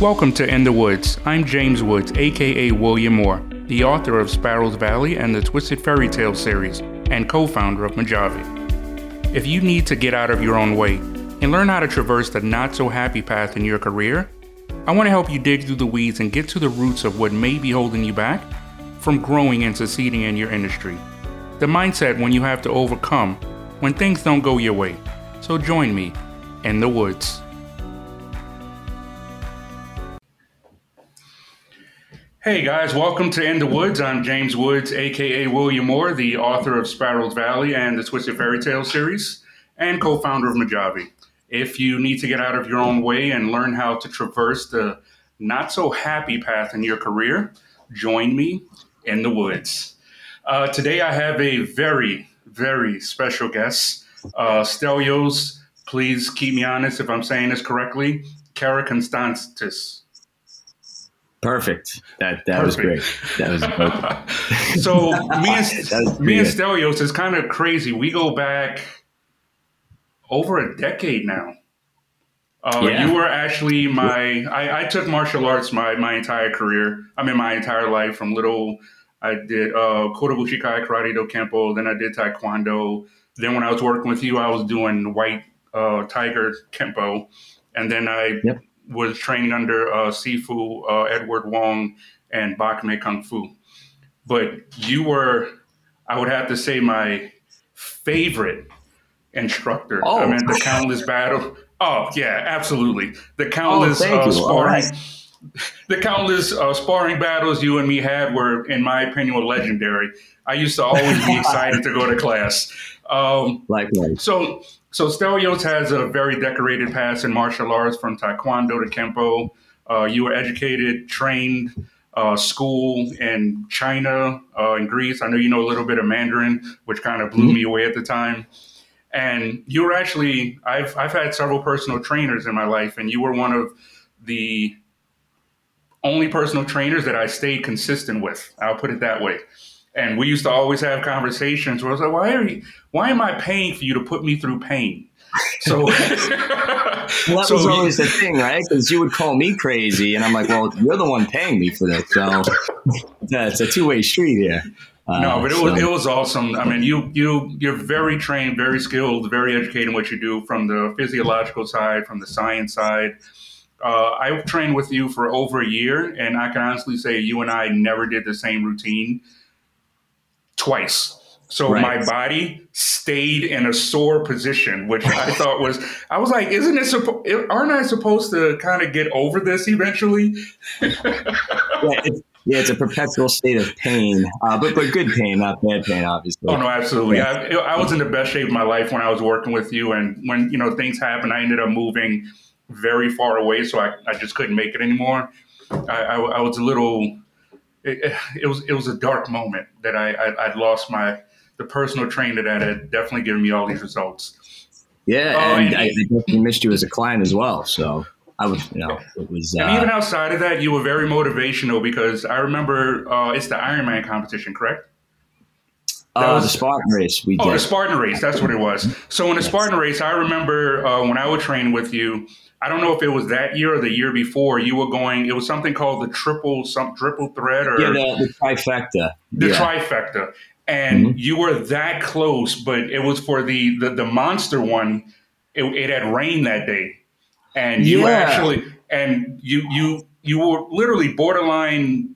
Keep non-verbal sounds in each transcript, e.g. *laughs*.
Welcome to In the Woods. I'm James Woods, aka William Moore, the author of Sparrows Valley and the Twisted Fairy Tale series, and co founder of Mojave. If you need to get out of your own way and learn how to traverse the not so happy path in your career, I want to help you dig through the weeds and get to the roots of what may be holding you back from growing and succeeding in your industry. The mindset when you have to overcome when things don't go your way. So join me in the woods. Hey guys, welcome to In the Woods. I'm James Woods, aka William Moore, the author of Sparrows Valley and the Twisted Fairy Tale series, and co founder of Majavi. If you need to get out of your own way and learn how to traverse the not so happy path in your career, join me in the woods. Uh, today I have a very, very special guest, uh, Stelios. Please keep me honest if I'm saying this correctly. Kara Constantis. Perfect. That that Perfect. was great. That was perfect. *laughs* so *laughs* me and me and Stelios is kind of crazy. We go back over a decade now. Uh, yeah. You were actually my. I, I, took martial arts my my entire career. I mean, my entire life from little. I did uh, Kodo Bushikai Karate Do Kempo. Then I did Taekwondo. Then when I was working with you, I was doing White uh, Tiger Kempo, and then I yep was trained under uh, Sifu uh, Edward Wong and Bak Mei Kung Fu. But you were, I would have to say, my favorite instructor. Oh. I mean, the countless battle. Oh yeah, absolutely. The countless oh, uh, sparring. Right. The countless uh, sparring battles you and me had were, in my opinion, were legendary. I used to always be *laughs* excited to go to class. Um, Likewise. So so Stelios has a very decorated past in martial arts from Taekwondo to Kempo. Uh, you were educated, trained, uh, school in China, uh, in Greece. I know you know a little bit of Mandarin, which kind of blew mm-hmm. me away at the time. And you were actually, I've, I've had several personal trainers in my life, and you were one of the only personal trainers that I stayed consistent with. I'll put it that way. And we used to always have conversations where I was like, why are you, why am I paying for you to put me through pain? So *laughs* well, that so was always the thing, right? Because you would call me crazy, and I'm like, well, you're the one paying me for this, so it's a two way street here. Uh, no, but it so. was it was awesome. I mean, you you you're very trained, very skilled, very educated in what you do from the physiological side, from the science side. Uh, I trained with you for over a year, and I can honestly say you and I never did the same routine twice. So right. my body stayed in a sore position, which I *laughs* thought was, I was like, isn't it, suppo- aren't I supposed to kind of get over this eventually? *laughs* yeah, it's, yeah, it's a perpetual state of pain, uh, but but good pain, not bad pain, obviously. Oh no, absolutely. Yeah. I, I, was in the best shape of my life when I was working with you, and when you know things happened, I ended up moving very far away, so I, I just couldn't make it anymore. I, I, I was a little it, it, was it was a dark moment that I, I would lost my the personal trainer that had definitely given me all these results. Yeah, uh, and, and I, definitely missed you as a client as well. So I was, you know, it was. And uh, even outside of that, you were very motivational because I remember uh, it's the Ironman competition, correct? Uh, was, the Spartan race. We did. oh, did. the Spartan race. That's what it was. So in the. Spartan race, I remember uh, when I would train with you. I don't know if it was that year or the year before. You were going. It was something called the triple, some triple threat, or yeah, the, the trifecta. The yeah. trifecta, and mm-hmm. you were that close, but it was for the the, the monster one. It, it, had rained that day, and you yeah. actually and you you you were literally borderline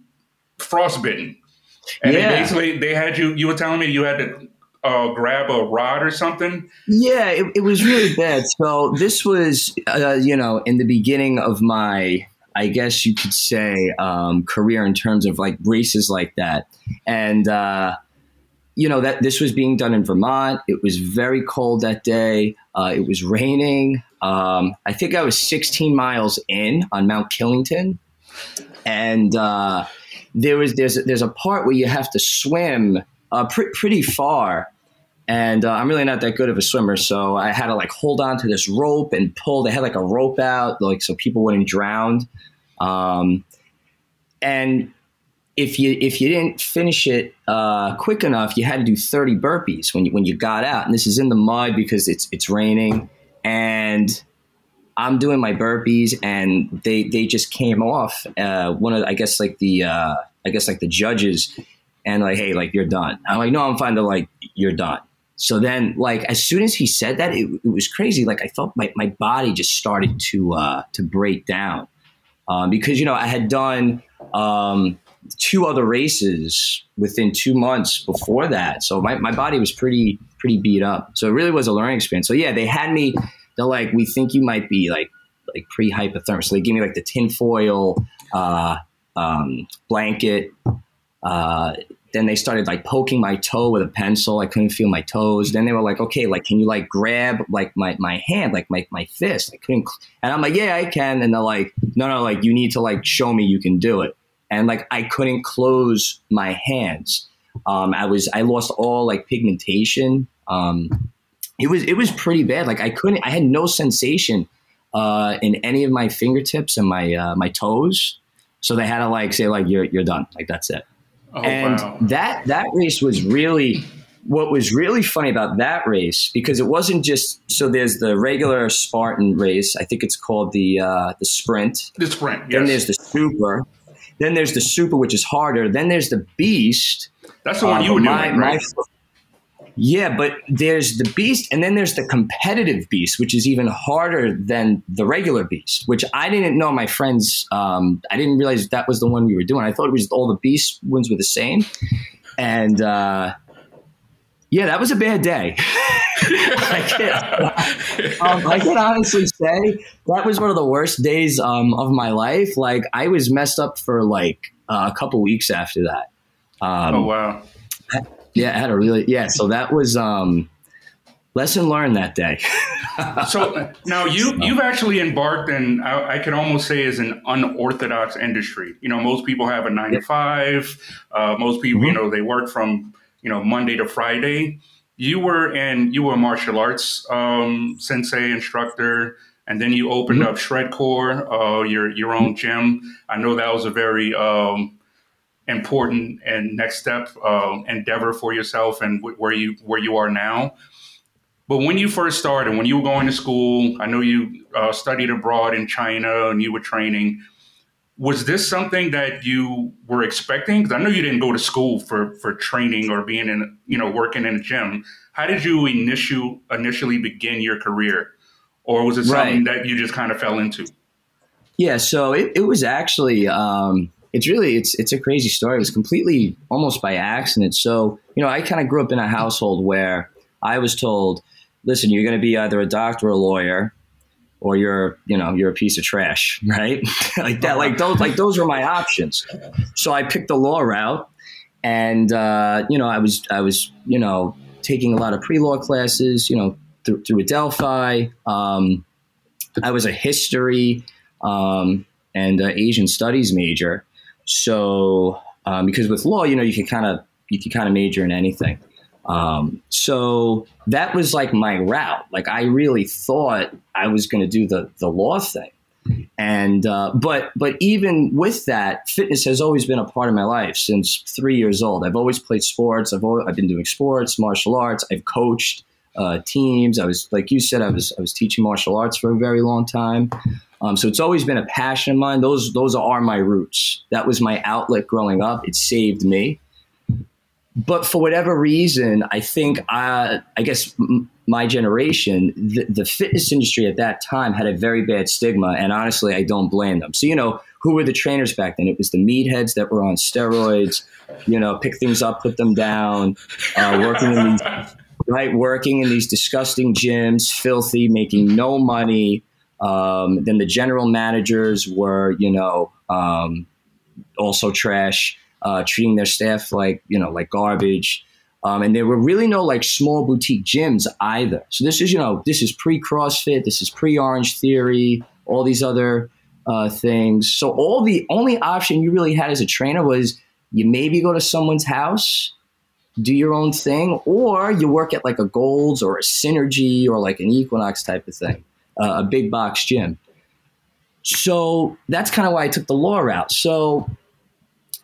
frostbitten. And yeah. they basically they had you. You were telling me you had to uh, grab a rod or something? Yeah, it, it was really bad. So this was, uh, you know, in the beginning of my, I guess you could say, um, career in terms of like races like that, and uh, you know that this was being done in Vermont. It was very cold that day. Uh, it was raining. Um, I think I was 16 miles in on Mount Killington, and uh, there was there's there's a part where you have to swim uh, pr- pretty far and uh, I'm really not that good of a swimmer, so I had to like hold on to this rope and pull. They had like a rope out, like so people wouldn't drown. Um, and if you if you didn't finish it uh, quick enough, you had to do 30 burpees when you when you got out. And this is in the mud because it's it's raining, and I'm doing my burpees, and they they just came off. Uh, one of I guess like the uh, I guess like the judges, and like, hey, like you're done. I'm like, no, I'm fine. They're like, you're done. So then, like as soon as he said that, it, it was crazy. Like I felt my, my body just started to uh, to break down um, because you know I had done um, two other races within two months before that, so my, my body was pretty pretty beat up. So it really was a learning experience. So yeah, they had me they're like, we think you might be like like pre hypothermic. So they gave me like the tinfoil uh, um, blanket. Uh, then they started like poking my toe with a pencil. I couldn't feel my toes. Then they were like, okay, like can you like grab like my, my hand, like my, my fist? I couldn't, and I'm like, yeah, I can. And they're like, no, no, like you need to like show me you can do it. And like I couldn't close my hands. Um, I was I lost all like pigmentation. Um, it was it was pretty bad. Like I couldn't, I had no sensation uh, in any of my fingertips and my uh, my toes. So they had to like say like you're you're done, like that's it. Oh, and wow. that that race was really what was really funny about that race because it wasn't just so there's the regular Spartan race. I think it's called the uh, the sprint. The sprint. Yes. Then there's the super. Then there's the super, which is harder. Then there's the beast. That's the one you were doing, my, right? My, yeah, but there's the beast, and then there's the competitive beast, which is even harder than the regular beast. Which I didn't know. My friends, um, I didn't realize that was the one we were doing. I thought it was all the beast ones were the same, and uh, yeah, that was a bad day. *laughs* I, can, um, I, can, honestly say that was one of the worst days um, of my life. Like I was messed up for like uh, a couple weeks after that. Um, oh wow! Yeah, I had a really yeah. So that was um, lesson learned that day. *laughs* so now you you've actually embarked in I, I could almost say is an unorthodox industry. You know, most people have a nine to five. Uh, most people, mm-hmm. you know, they work from you know Monday to Friday. You were in you were a martial arts um, sensei instructor, and then you opened mm-hmm. up Shredcore, uh, your your own gym. I know that was a very um, important and next step uh, endeavor for yourself and w- where you where you are now. But when you first started, when you were going to school, I know you uh, studied abroad in China and you were training. Was this something that you were expecting? Because I know you didn't go to school for for training or being in you know working in a gym. How did you initial initially begin your career, or was it something right. that you just kind of fell into? Yeah, so it, it was actually um, it's really it's it's a crazy story. It was completely almost by accident. So you know, I kind of grew up in a household where I was told, "Listen, you're going to be either a doctor or a lawyer." Or you're, you know, you're a piece of trash, *laughs* right? *laughs* like that, like those, like those were my options. So I picked the law route, and uh, you know, I was, I was, you know, taking a lot of pre-law classes, you know, through, through Adelphi. Um, I was a history um, and uh, Asian studies major, so um, because with law, you know, you can kind of you can kind of major in anything. Um, so that was like my route. Like I really thought I was going to do the the law thing, and uh, but but even with that, fitness has always been a part of my life since three years old. I've always played sports. I've always, I've been doing sports, martial arts. I've coached uh, teams. I was like you said, I was I was teaching martial arts for a very long time. Um, so it's always been a passion of mine. Those those are my roots. That was my outlet growing up. It saved me. But for whatever reason, I think I, I guess m- my generation, the, the fitness industry at that time had a very bad stigma, and honestly, I don't blame them. So you know, who were the trainers back then? It was the meatheads that were on steroids. You know, pick things up, put them down, uh, working in these right, working in these disgusting gyms, filthy, making no money um, then the general managers were, you know, um, also trash, uh, treating their staff like, you know, like garbage. Um, and there were really no like small boutique gyms either. So this is, you know, this is pre CrossFit, this is pre Orange Theory, all these other uh, things. So all the only option you really had as a trainer was you maybe go to someone's house, do your own thing, or you work at like a Gold's or a Synergy or like an Equinox type of thing uh, a big box gym. So that's kind of why I took the law route. So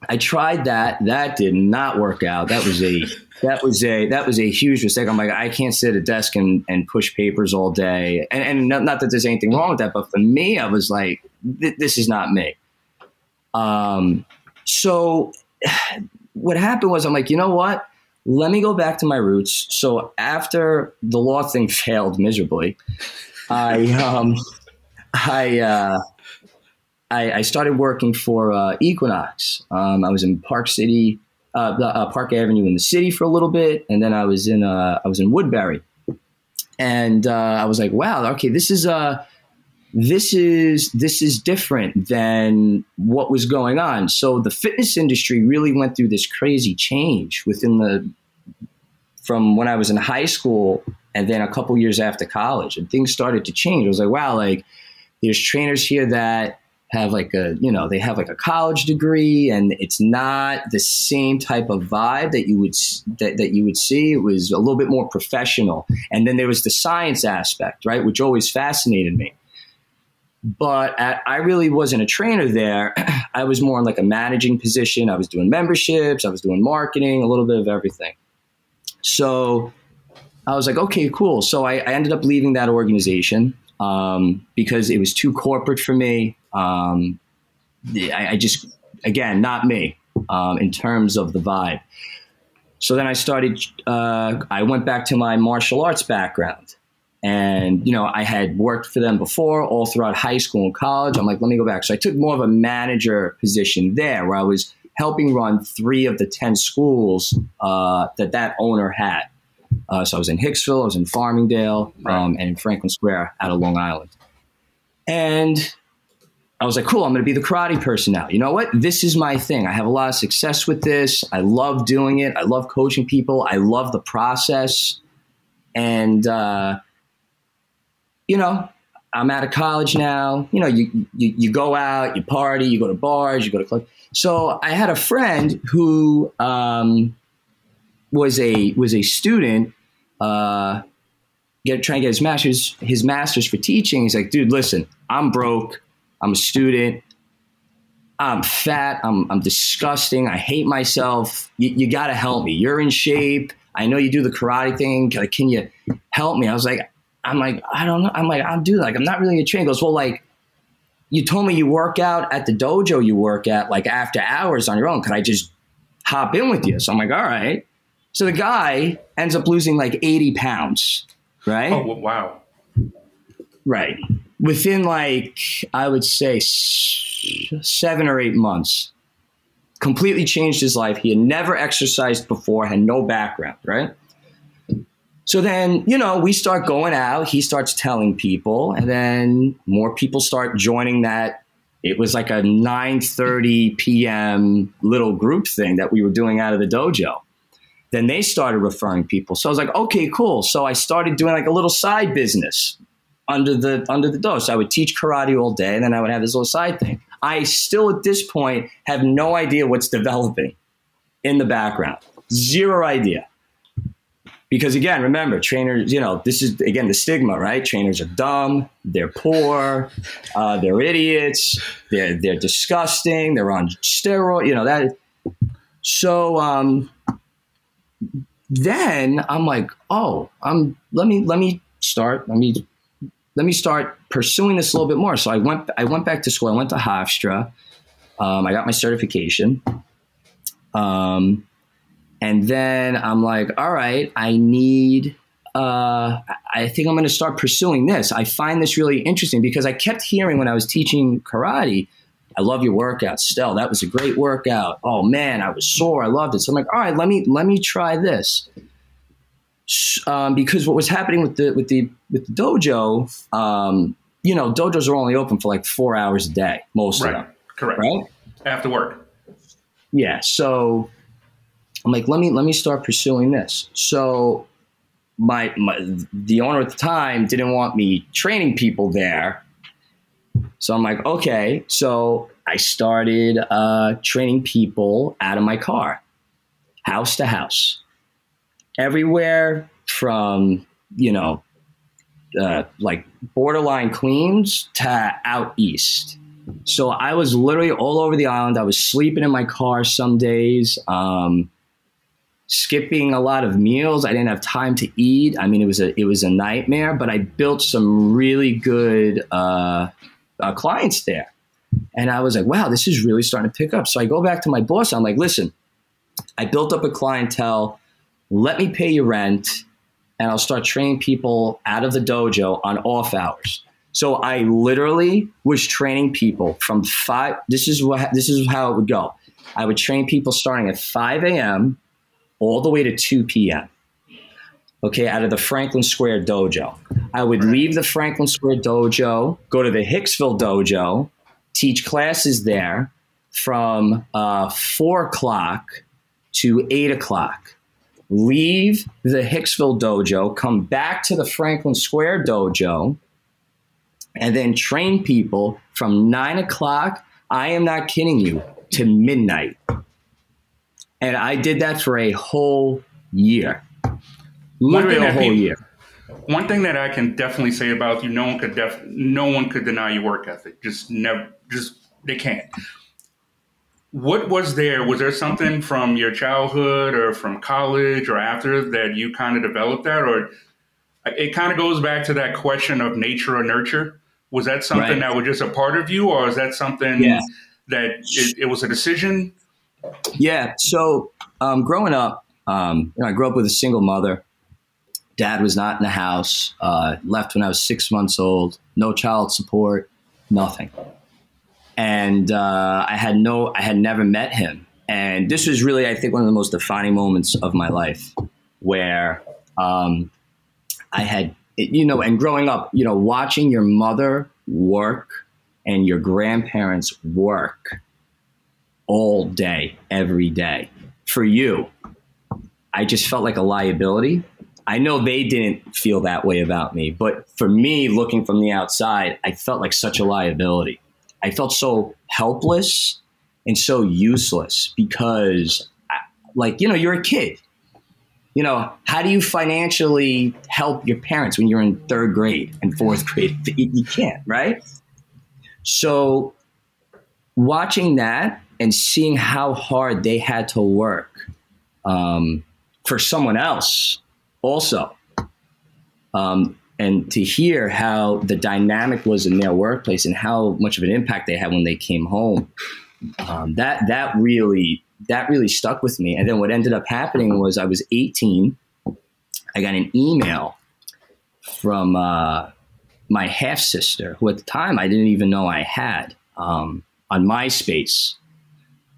I tried that. That did not work out. That was a *laughs* that was a that was a huge mistake. I'm like, I can't sit at a desk and, and push papers all day. And, and not, not, that there's anything wrong with that, but for me, I was like, this is not me. Um, so *sighs* what happened was, I'm like, you know what? Let me go back to my roots. So after the law thing *laughs* failed miserably, I um, I, uh, I, I started working for uh, Equinox. Um, I was in Park City uh, uh, Park Avenue in the city for a little bit, and then I was in uh, I was in Woodbury, and uh, I was like, wow, okay, this is uh this is this is different than what was going on. So the fitness industry really went through this crazy change within the from when I was in high school and then a couple years after college, and things started to change. I was like, wow, like there's trainers here that have like a you know they have like a college degree and it's not the same type of vibe that you would that, that you would see. It was a little bit more professional. And then there was the science aspect right which always fascinated me. But at, i really wasn't a trainer there. *clears throat* I was more in like a managing position. I was doing memberships. I was doing marketing a little bit of everything. So i was like okay cool so i, I ended up leaving that organization um, because it was too corporate for me. Um, I, I, just, again, not me um, in terms of the vibe. So then I started, uh, I went back to my martial arts background. And, you know, I had worked for them before all throughout high school and college. I'm like, let me go back. So I took more of a manager position there where I was helping run three of the 10 schools uh, that that owner had. Uh, so I was in Hicksville, I was in Farmingdale, right. um, and in Franklin Square out of Long Island. And I was like, cool, I'm going to be the karate person now. You know what? This is my thing. I have a lot of success with this. I love doing it. I love coaching people. I love the process. And, uh, you know, I'm out of college now. You know, you, you, you go out, you party, you go to bars, you go to clubs. So I had a friend who um, was a was a student uh, get trying to get his master's his master's for teaching. He's like, dude, listen, I'm broke. I'm a student. I'm fat. I'm I'm disgusting. I hate myself. You, you got to help me. You're in shape. I know you do the karate thing. Can, you help me? I was like, I'm like, I don't know. I'm like, I'll do like, I'm not really a trainer. He goes, well, like, you told me you work out at the dojo you work at, like after hours on your own. Could I just hop in with you? So I'm like, all right. So the guy ends up losing like 80 pounds, right? Oh, wow. Right. Within like, I would say seven or eight months, completely changed his life. He had never exercised before, had no background, right? So then, you know, we start going out. He starts telling people, and then more people start joining that. It was like a 9:30 p.m. little group thing that we were doing out of the dojo then they started referring people. So I was like, okay, cool. So I started doing like a little side business under the under the door. So I would teach karate all day, and then I would have this little side thing. I still at this point have no idea what's developing in the background. Zero idea. Because again, remember, trainers, you know, this is again the stigma, right? Trainers are dumb, they're poor, uh, they're idiots, they're they're disgusting, they're on steroid, you know that. So um, then I'm like, oh, I'm let me let me start. Let me let me start pursuing this a little bit more. So I went I went back to school. I went to Hofstra. Um, I got my certification. Um, and then I'm like, all right, I need. Uh, I think I'm going to start pursuing this. I find this really interesting because I kept hearing when I was teaching karate I love your workout, Stell. That was a great workout. Oh man, I was sore. I loved it. So I'm like, all right, let me let me try this. Um, because what was happening with the with the with the dojo, um, you know, dojos are only open for like four hours a day, most right. of them. Correct. Right. After work. Yeah. So I'm like, let me let me start pursuing this. So my, my the owner at the time didn't want me training people there so I'm like, okay. So I started uh, training people out of my car, house to house, everywhere from, you know, uh, like borderline Queens to out east. So I was literally all over the island. I was sleeping in my car some days, um, skipping a lot of meals. I didn't have time to eat. I mean, it was a it was a nightmare. But I built some really good uh, uh, clients there, and I was like, wow, this is really starting to pick up. So I go back to my boss. I'm like, listen, I built up a clientele. Let me pay you rent, and I'll start training people out of the dojo on off hours. So I literally was training people from five. This is what this is how it would go. I would train people starting at 5 a.m. all the way to 2 p.m. Okay, out of the Franklin Square dojo. I would leave the Franklin Square dojo, go to the Hicksville dojo, teach classes there from uh, four o'clock to eight o'clock. Leave the Hicksville dojo, come back to the Franklin Square dojo and then train people from nine o'clock. I am not kidding you to midnight. And I did that for a whole year. Literally a whole people, year. One thing that I can definitely say about you, no one could def, no one could deny your work ethic. Just never, just they can't. What was there? Was there something from your childhood or from college or after that you kind of developed that, or it kind of goes back to that question of nature or nurture? Was that something right. that was just a part of you, or is that something yeah. that it, it, was a decision? Yeah. So um, growing up, um, you know, I grew up with a single mother. Dad was not in the house. Uh, left when I was six months old. No child support. Nothing. And uh, I had no. I had never met him. And this was really, I think, one of the most defining moments of my life, where um, I had you know, and growing up, you know, watching your mother work and your grandparents work all day, every day for you, I just felt like a liability. I know they didn't feel that way about me, but for me, looking from the outside, I felt like such a liability. I felt so helpless and so useless because, like, you know, you're a kid you know, how do you financially help your parents when you're in third grade and fourth grade? *laughs* You can't, right? So, watching that and seeing how hard they had to work um, for someone else, also, um, and to hear how the dynamic was in their workplace and how much of an impact they had when they came home, um, that that really that really stuck with me. And then what ended up happening was I was 18. I got an email from uh, my half sister, who at the time I didn't even know I had, um, on MySpace,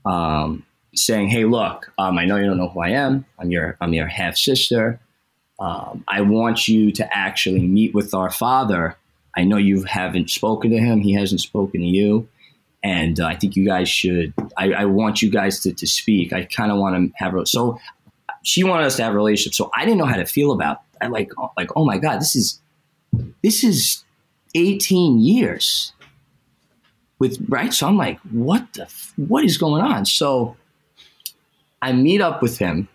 um, saying, "Hey, look, um, I know you don't know who I am. I'm your I'm your half sister. Um, I want you to actually meet with our father. I know you haven't spoken to him. He hasn't spoken to you." and uh, I think you guys should. I, I want you guys to, to speak. I kind of want to have a, so. She wanted us to have a relationship, so I didn't know how to feel about. I like like oh my god, this is this is eighteen years with right. So I'm like, what the what is going on? So I meet up with him.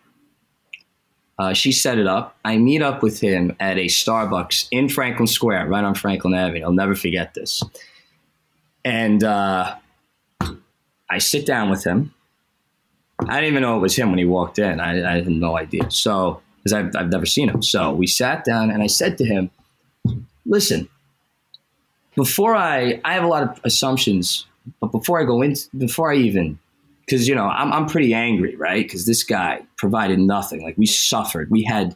Uh, she set it up. I meet up with him at a Starbucks in Franklin Square, right on Franklin Avenue. I'll never forget this. And uh, I sit down with him. I didn't even know it was him when he walked in. I, I had no idea. So, because I've, I've never seen him. So we sat down and I said to him, listen, before I, I have a lot of assumptions, but before I go in, before I even, because, you know, I'm, I'm pretty angry, right? Because this guy provided nothing. Like we suffered. We had,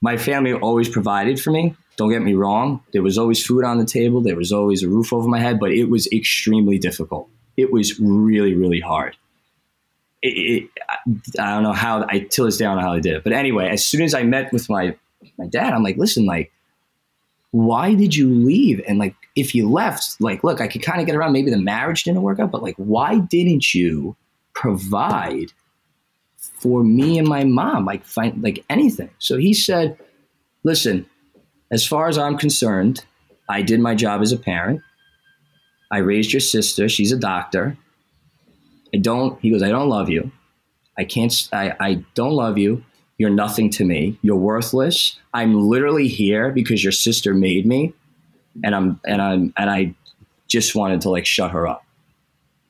my family always provided for me. Don't get me wrong. There was always food on the table. There was always a roof over my head, but it was extremely difficult. It was really, really hard. It, it, I don't know how I till this day know how I did it. But anyway, as soon as I met with my my dad, I'm like, listen, like, why did you leave? And like, if you left, like, look, I could kind of get around. Maybe the marriage didn't work out, but like, why didn't you provide for me and my mom? Like, find like anything. So he said, listen, as far as I'm concerned, I did my job as a parent. I raised your sister. She's a doctor. I don't, he goes, I don't love you. I can't, I, I don't love you. You're nothing to me. You're worthless. I'm literally here because your sister made me. And I'm, and I'm, and I, just wanted to like shut her up.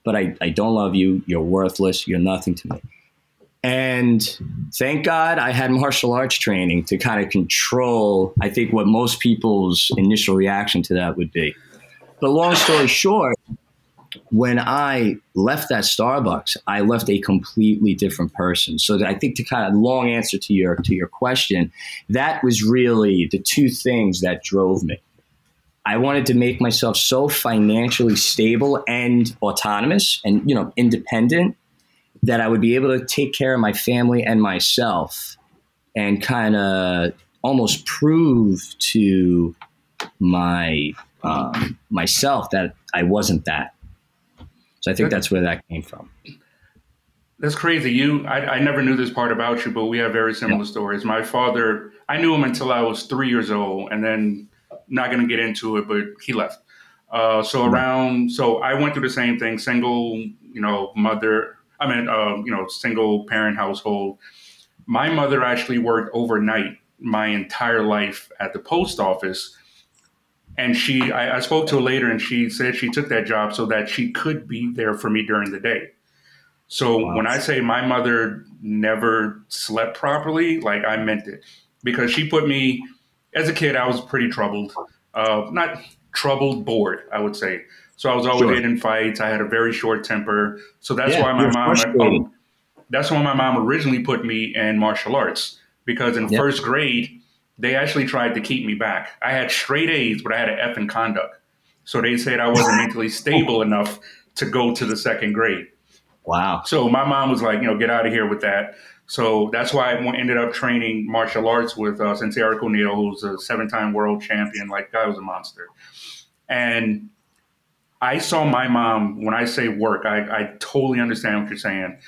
But I, I don't love you. You're worthless. You're nothing to me. And thank God I had martial arts training to kind of control, I think, what most people's initial reaction to that would be. But long story short, when I left that Starbucks, I left a completely different person. So I think to kind of long answer to your to your question, that was really the two things that drove me. I wanted to make myself so financially stable and autonomous and you know independent that I would be able to take care of my family and myself and kind of almost prove to my um, myself that I wasn't that. So I think that's where that came from. That's crazy. You, I, I never knew this part about you, but we have very similar yeah. stories. My father, I knew him until I was three years old, and then not going to get into it, but he left. Uh, so around, so I went through the same thing. Single, you know, mother I mean, uh, you know, single parent household. My mother actually worked overnight my entire life at the post office. And she, I, I, spoke to her later, and she said she took that job so that she could be there for me during the day. So wow. when I say my mother never slept properly, like I meant it, because she put me as a kid. I was pretty troubled, uh, not troubled, bored. I would say so I was always sure. in fights. I had a very short temper. So that's yeah, why my mom. Um, that's why my mom originally put me in martial arts because in yep. first grade they actually tried to keep me back. I had straight A's, but I had an F in conduct. So they said I wasn't *laughs* mentally stable enough to go to the second grade. Wow. So my mom was like, you know, get out of here with that. So that's why I ended up training martial arts with uh, Sensei Eric O'Neill, who's a seven-time world champion. Like, guy was a monster. And I saw my mom when I say work, I, I totally understand what you're saying.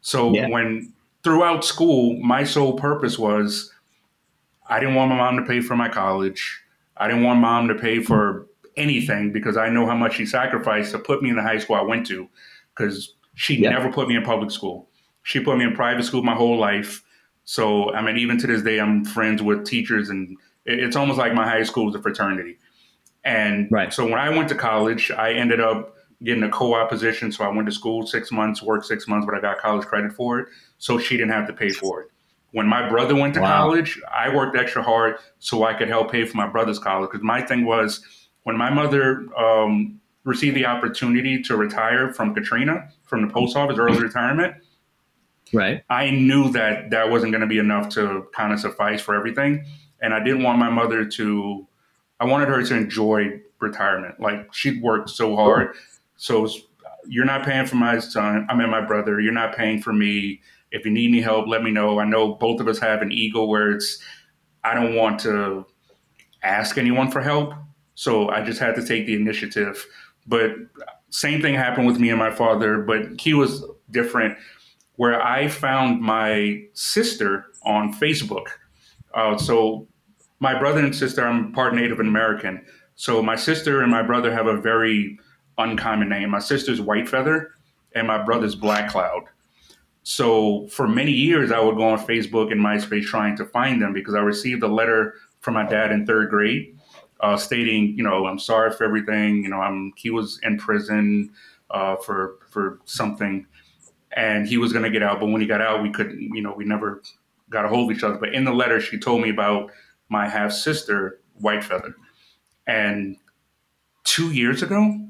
So yeah. when throughout school, my sole purpose was I didn't want my mom to pay for my college. I didn't want mom to pay for anything because I know how much she sacrificed to put me in the high school I went to because she yeah. never put me in public school. She put me in private school my whole life. So, I mean, even to this day, I'm friends with teachers, and it's almost like my high school was a fraternity. And right. so when I went to college, I ended up getting a co-op position. So I went to school six months, worked six months, but I got college credit for it. So she didn't have to pay for it. When my brother went to wow. college, I worked extra hard so I could help pay for my brother's college. Because my thing was when my mother um, received the opportunity to retire from Katrina, from the post office, early retirement, right? I knew that that wasn't going to be enough to kind of suffice for everything. And I didn't want my mother to I wanted her to enjoy retirement. Like she'd worked so hard. So you're not paying for my son. I mean, my brother. You're not paying for me. If you need any help, let me know. I know both of us have an ego where it's, I don't want to ask anyone for help. So I just had to take the initiative. But same thing happened with me and my father, but he was different. Where I found my sister on Facebook. Uh, so my brother and sister, I'm part Native American. So my sister and my brother have a very uncommon name. My sister's White Feather and my brother's Black Cloud. So for many years, I would go on Facebook and MySpace trying to find them because I received a letter from my dad in third grade uh, stating, you know, I'm sorry for everything. You know, I'm he was in prison uh, for for something, and he was going to get out. But when he got out, we couldn't. You know, we never got a hold of each other. But in the letter, she told me about my half sister, White Feather. And two years ago,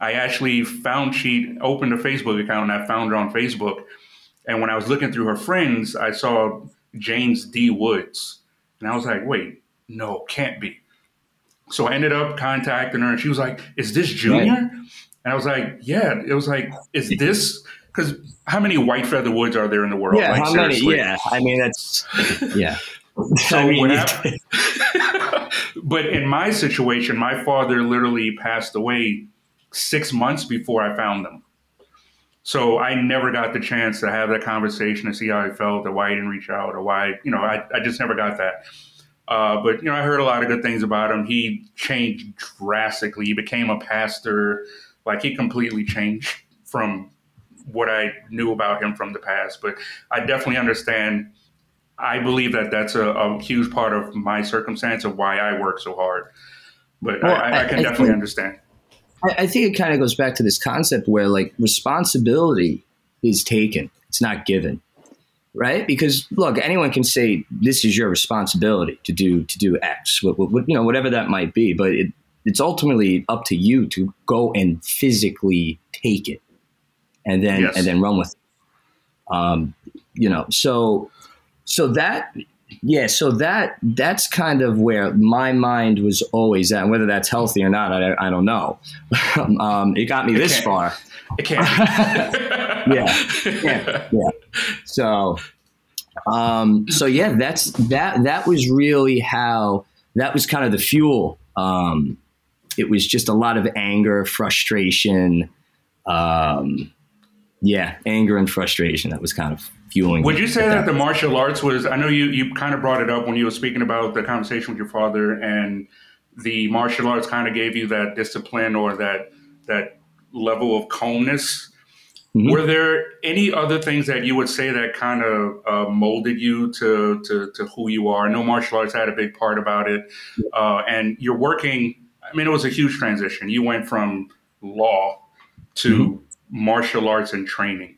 I actually found she opened a Facebook account and I found her on Facebook. And when I was looking through her friends, I saw James D. Woods. And I was like, wait, no, can't be. So I ended up contacting her and she was like, is this Junior? And I was like, yeah. It was like, is this because how many white feather woods are there in the world? Yeah, like, how seriously? many? Yeah, I mean that's yeah. *laughs* So I mean, *laughs* but in my situation, my father literally passed away six months before I found them. So I never got the chance to have that conversation to see how I felt or why he didn't reach out or why, you know, I, I just never got that. Uh, but, you know, I heard a lot of good things about him. He changed drastically. He became a pastor. Like he completely changed *laughs* from what I knew about him from the past. But I definitely understand I believe that that's a, a, huge part of my circumstance of why I work so hard. But well, I, I, can I definitely think, understand. I, I think it kind of goes back to this concept where like responsibility is taken, it's not given right? Because look, anyone can say this is your responsibility to do to do X, what, what, you know, whatever that might be. But it, it's ultimately up to you to go and physically take it, and then yes. and then run with. It. Um, you know, so so that yeah, so that that's kind of where my mind was always at. Whether that's healthy or not, I, I don't know. *laughs* um, it got me this far. It can't. *laughs* *laughs* yeah, yeah, yeah. So, um, so yeah, that's that. That was really how. That was kind of the fuel. Um, it was just a lot of anger, frustration. Um, yeah, anger and frustration. That was kind of fueling. Would you say that, that the martial arts was? I know you you kind of brought it up when you were speaking about the conversation with your father, and the martial arts kind of gave you that discipline or that that level of calmness. Mm-hmm. Were there any other things that you would say that kind of uh, molded you to, to, to who you are? I know martial arts had a big part about it, uh, and you're working. I mean, it was a huge transition. You went from law to mm-hmm. Martial arts and training.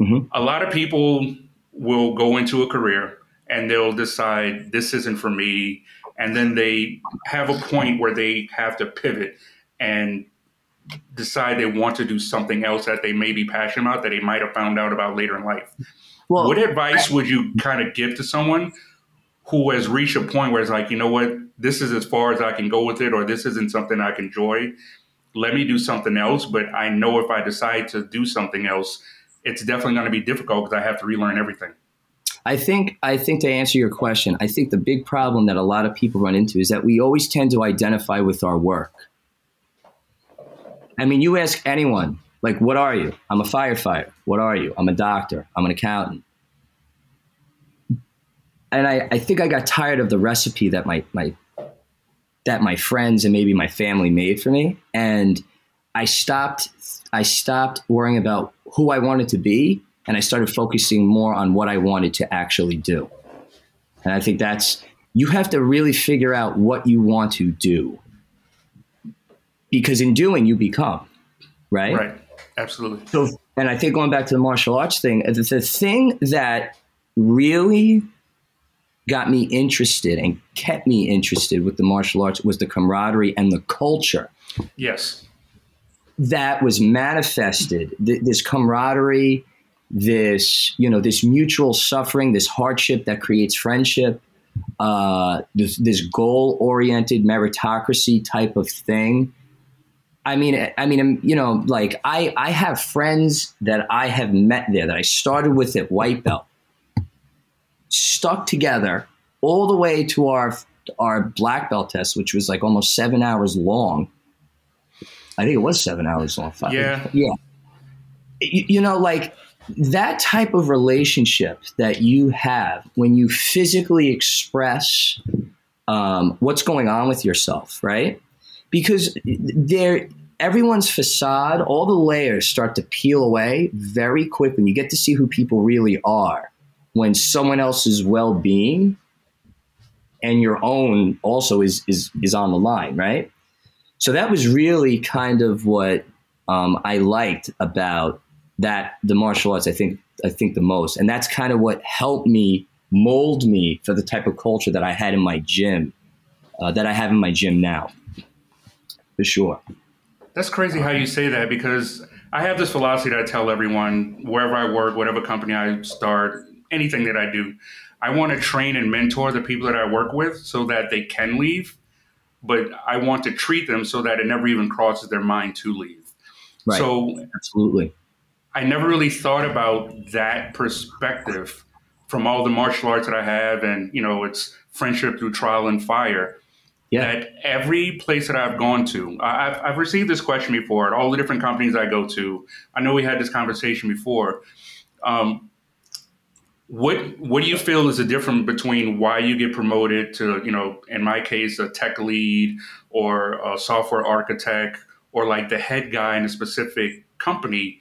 Mm-hmm. A lot of people will go into a career and they'll decide this isn't for me. And then they have a point where they have to pivot and decide they want to do something else that they may be passionate about that they might have found out about later in life. Well, what advice would you kind of give to someone who has reached a point where it's like, you know what, this is as far as I can go with it, or this isn't something I can enjoy. Let me do something else. But I know if I decide to do something else, it's definitely going to be difficult because I have to relearn everything. I think I think to answer your question, I think the big problem that a lot of people run into is that we always tend to identify with our work. I mean, you ask anyone, like, what are you? I'm a firefighter. What are you? I'm a doctor. I'm an accountant. And I, I think I got tired of the recipe that my, my that my friends and maybe my family made for me. And I stopped I stopped worrying about who I wanted to be and I started focusing more on what I wanted to actually do. And I think that's, you have to really figure out what you want to do. Because in doing, you become, right? Right. Absolutely. So, and I think going back to the martial arts thing, the, the thing that really got me interested and kept me interested with the martial arts was the camaraderie and the culture. Yes. That was manifested. Th- this camaraderie this you know this mutual suffering this hardship that creates friendship uh, this, this goal oriented meritocracy type of thing. I mean i mean you know like i i have friends that i have met there that i started with at white belt stuck together all the way to our our black belt test which was like almost seven hours long I think it was seven hours long. Five. Yeah. Yeah. You, you know, like that type of relationship that you have when you physically express um, what's going on with yourself, right? Because there, everyone's facade, all the layers start to peel away very quickly. You get to see who people really are when someone else's well-being and your own also is is is on the line, right? So that was really kind of what um, I liked about that the martial arts. I think I think the most, and that's kind of what helped me mold me for the type of culture that I had in my gym, uh, that I have in my gym now, for sure. That's crazy how you say that because I have this philosophy that I tell everyone wherever I work, whatever company I start, anything that I do, I want to train and mentor the people that I work with so that they can leave but I want to treat them so that it never even crosses their mind to leave. Right. So absolutely. I never really thought about that perspective from all the martial arts that I have and, you know, it's friendship through trial and fire. Yeah. That every place that I've gone to, I've, I've received this question before at all the different companies I go to. I know we had this conversation before. Um, what what do you feel is the difference between why you get promoted to you know in my case a tech lead or a software architect or like the head guy in a specific company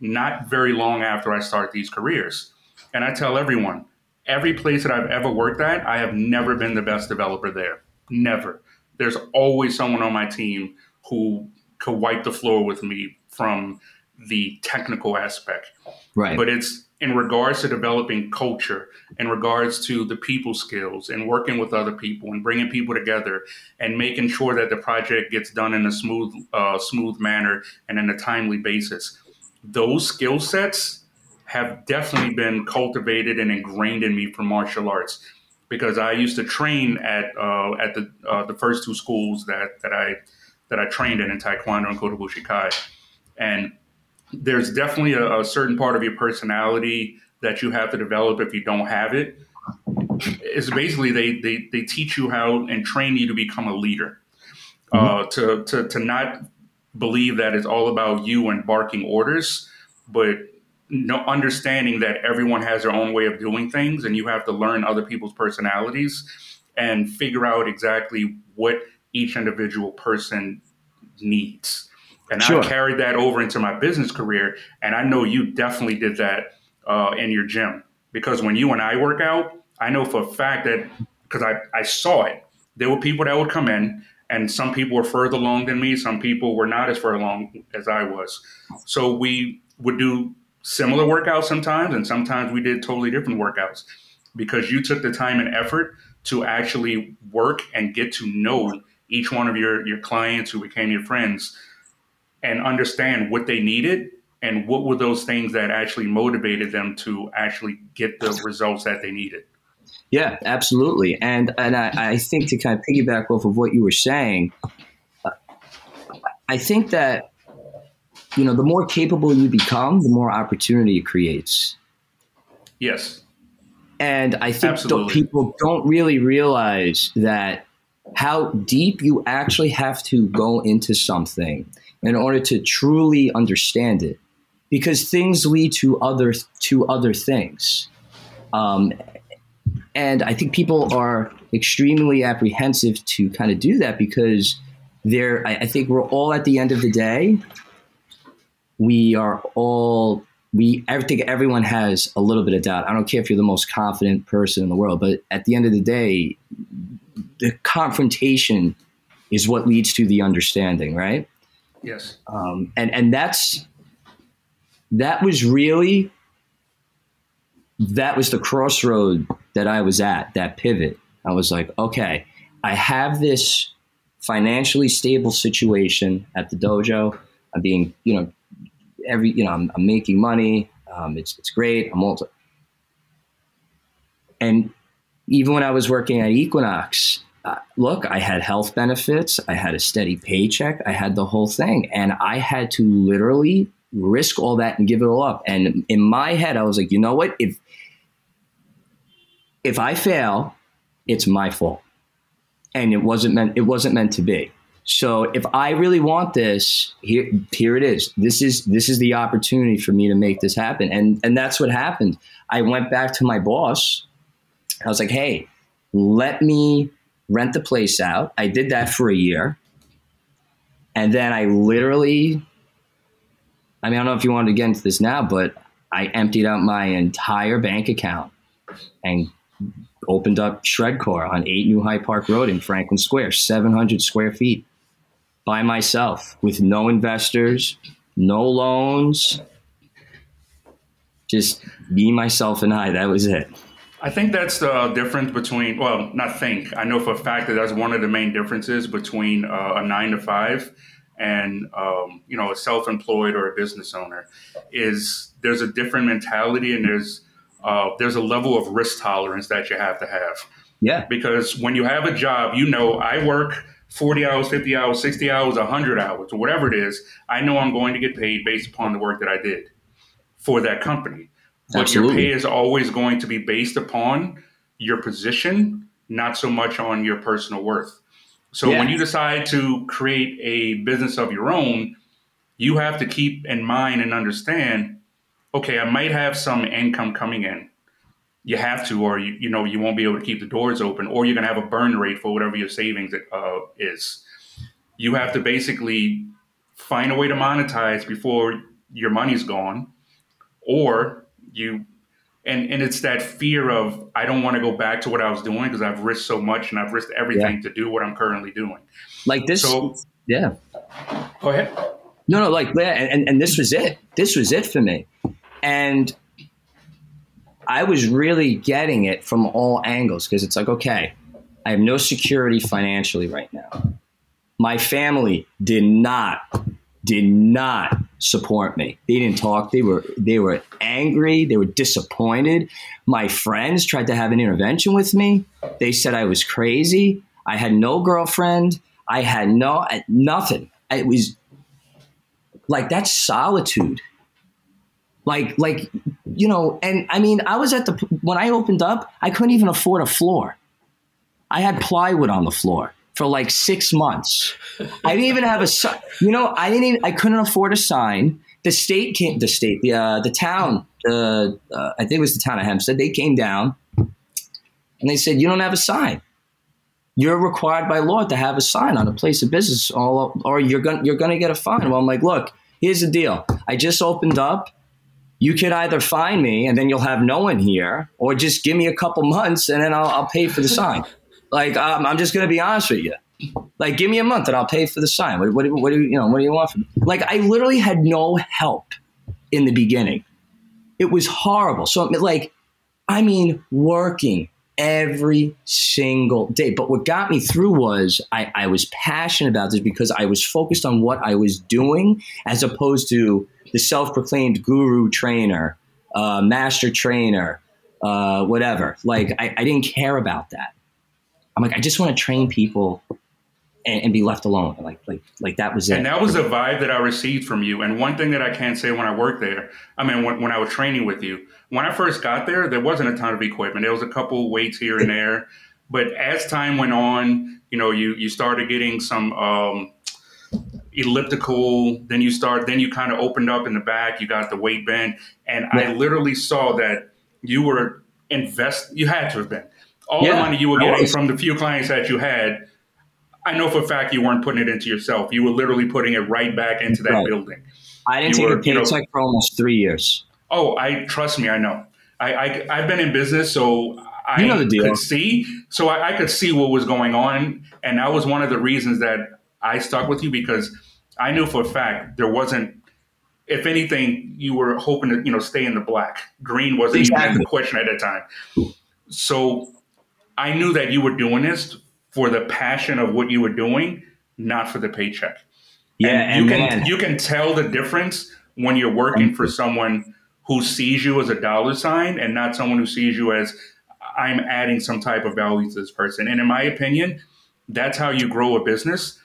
not very long after I start these careers and I tell everyone every place that I've ever worked at I have never been the best developer there never there's always someone on my team who could wipe the floor with me from the technical aspect. Right. But it's in regards to developing culture, in regards to the people skills and working with other people and bringing people together and making sure that the project gets done in a smooth, uh, smooth manner and in a timely basis. Those skill sets have definitely been cultivated and ingrained in me from martial arts because I used to train at uh, at the uh, the first two schools that that I that I trained in in Taekwondo and Kota Bushikai, and there's definitely a, a, certain part of your personality that you have to develop if you don't have it. It's basically they they, they teach you how and train you to become a leader, mm-hmm. uh, to, to to not believe that it's all about you and barking orders, but no understanding that everyone has their own way of doing things, and you have to learn other people's personalities and figure out exactly what each individual person needs and sure. I carried that over into my business career. And I know you definitely did that uh, in your gym because when you and I work out, I know for a fact that because I, I saw it, there were people that would come in and some people were further along than me. Some people were not as far along as I was. So we would do similar workouts sometimes, and sometimes we did totally different workouts because you took the time and effort to actually work and get to know each one of your, your clients who became your friends and understand what they needed and what were those things that actually motivated them to actually get the results that they needed. Yeah, absolutely. And and I, I think to kind of piggyback off of what you were saying, I think that you know the more capable you become, the more opportunity it creates. Yes. And I think people don't really realize that how deep you actually have to go into something in order to truly understand it because things lead to other to other things um, and i think people are extremely apprehensive to kind of do that because they're I, I think we're all at the end of the day we are all we I think everyone has a little bit of doubt. I don't care if you're the most confident person in the world, but at the end of the day, the confrontation is what leads to the understanding, right? Yes. Um, and and that's that was really that was the crossroad that I was at, that pivot. I was like, okay, I have this financially stable situation at the dojo. I'm being, you know, every, you know, I'm, I'm making money. Um, it's, it's great. I'm also, and even when I was working at Equinox, look, I had health benefits, I had a steady paycheck, I had the whole thing, and I had to literally risk all that and give it all up. And in my head, I was like, you know what? If if I fail, it's my fault, and it wasn't meant. It wasn't meant to be. So if I really want this, here here it is. This is this is the opportunity for me to make this happen, and and that's what happened. I went back to my boss. I was like, hey, let me rent the place out. I did that for a year. And then I literally, I mean, I don't know if you want to get into this now, but I emptied out my entire bank account and opened up Shredcore on 8 New Hyde Park Road in Franklin Square, 700 square feet by myself with no investors, no loans, just me, myself, and I. That was it. I think that's the difference between, well, not think. I know for a fact that that's one of the main differences between uh, a nine to five and um, you know a self-employed or a business owner is there's a different mentality and there's uh, there's a level of risk tolerance that you have to have. Yeah. Because when you have a job, you know I work 40 hours, 50 hours, 60 hours, 100 hours, or whatever it is. I know I'm going to get paid based upon the work that I did for that company. But Absolutely. your pay is always going to be based upon your position, not so much on your personal worth. So yeah. when you decide to create a business of your own, you have to keep in mind and understand, okay, I might have some income coming in. You have to, or you, you know, you won't be able to keep the doors open, or you're going to have a burn rate for whatever your savings uh, is. You have to basically find a way to monetize before your money's gone, or you and and it's that fear of I don't want to go back to what I was doing because I've risked so much and I've risked everything yeah. to do what I'm currently doing. Like this, so, yeah. Go ahead. No, no, like, and, and this was it. This was it for me. And I was really getting it from all angles because it's like, okay, I have no security financially right now. My family did not, did not support me. They didn't talk. They were, they were angry. They were disappointed. My friends tried to have an intervention with me. They said I was crazy. I had no girlfriend. I had no nothing. It was like that's solitude. Like like you know, and I mean, I was at the when I opened up, I couldn't even afford a floor. I had plywood on the floor for like six months. I didn't even have a sign. you know, I didn't even, I couldn't afford a sign. The state came, the state, the uh, the town, uh, uh, I think it was the town of Hempstead. They came down and they said, "You don't have a sign." you're required by law to have a sign on a place of business, all, or you're going you're going to get a fine. Well, I'm like, look, here's the deal. I just opened up. You could either find me and then you'll have no one here, or just give me a couple months and then I'll, I'll pay for the sign. Like um, I'm just going to be honest with you. Like, give me a month and I'll pay for the sign. What, what, what do you, you know? What do you want from me? Like, I literally had no help in the beginning. It was horrible. So, like, I mean, working every single day. But what got me through was I, I, was passionate about this because I was focused on what I was doing as opposed to the self proclaimed guru trainer, uh, master trainer, uh, whatever. Like, I, I didn't care about that. I'm like, I just want to train people and, and, be left alone. Like, like, like that was it. And that was the vibe that I received from you. And one thing that I can't say when I worked there, I mean, when, when I was training with you, when I first got there, there wasn't a ton of equipment. There was a couple weights here and there, but as time went on, you know, you you started getting some um, elliptical. Then you start. Then you kind of opened up in the back. You got the weight band, and yeah. I literally saw that you were invest. You had to have been all yeah, the money you were getting from the few clients that you had. I know for a fact you weren't putting it into yourself. You were literally putting it right back into that right. building. I didn't you take were, a paycheck you know, for almost three years. Oh, I trust me. I know. I, I have been in business, so I you know the deal. could see. So I, I could see what was going on, and that was one of the reasons that I stuck with you because I knew for a fact there wasn't. If anything, you were hoping to you know stay in the black. Green wasn't exactly. even the question at that time. So I knew that you were doing this for the passion of what you were doing, not for the paycheck. Yeah, and, and you man. can you can tell the difference when you're working for someone who sees you as a dollar sign and not someone who sees you as I'm adding some type of value to this person. And in my opinion, that's how you grow a business.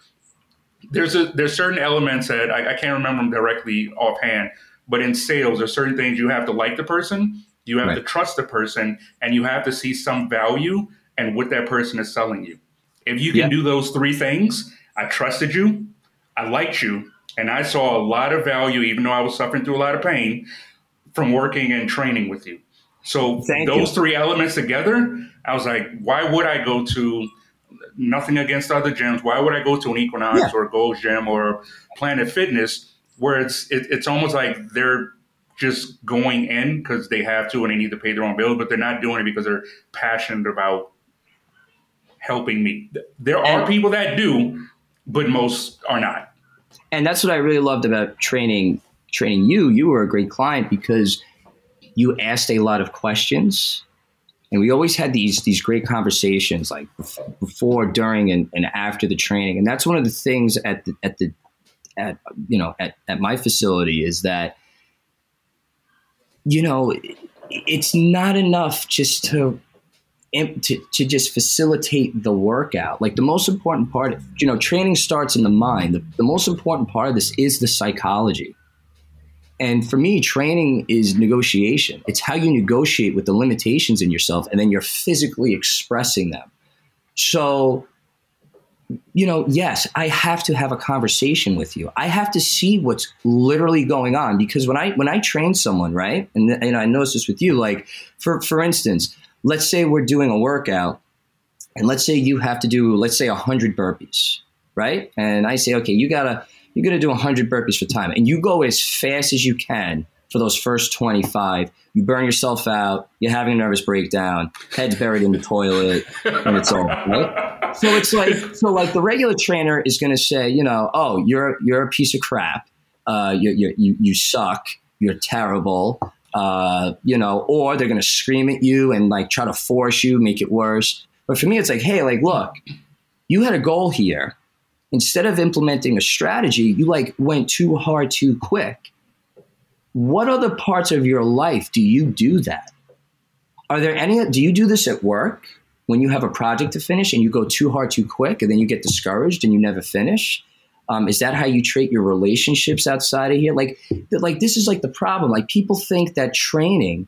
There's a there's certain elements that I, I can't remember them directly offhand, but in sales, there's certain things you have to like the person, you have right. to trust the person, and you have to see some value and what that person is selling you. If you can yeah. do those three things, I trusted you, I liked you, and I saw a lot of value, even though I was suffering through a lot of pain from working and training with you. So Thank those you. three elements together, I was like, why would I go to nothing against other gyms? Why would I go to an Equinox yeah. or Gold Gym or Planet Fitness where it's it, it's almost like they're just going in because they have to and they need to pay their own bills, but they're not doing it because they're passionate about helping me. There are people that do, but most are not. And that's what I really loved about training training you, you were a great client because you asked a lot of questions and we always had these these great conversations like before during and, and after the training and that's one of the things at the at the at you know at, at my facility is that you know it's not enough just to, to to just facilitate the workout like the most important part you know training starts in the mind the, the most important part of this is the psychology and for me, training is negotiation. It's how you negotiate with the limitations in yourself, and then you're physically expressing them. So, you know, yes, I have to have a conversation with you. I have to see what's literally going on because when I when I train someone, right, and, and I notice this with you, like for for instance, let's say we're doing a workout, and let's say you have to do, let's say, hundred burpees, right? And I say, okay, you gotta you're to do 100 burpees for time and you go as fast as you can for those first 25 you burn yourself out you're having a nervous breakdown head's buried in the toilet and it's all right so it's like so like the regular trainer is going to say, you know, oh, you're you're a piece of crap. Uh, you you you suck. You're terrible. Uh, you know, or they're going to scream at you and like try to force you, make it worse. But for me, it's like, hey, like, look, you had a goal here. Instead of implementing a strategy, you like went too hard too quick. What other parts of your life do you do that? Are there any, do you do this at work when you have a project to finish and you go too hard too quick and then you get discouraged and you never finish? Um, is that how you treat your relationships outside of here? Like, like this is like the problem. Like people think that training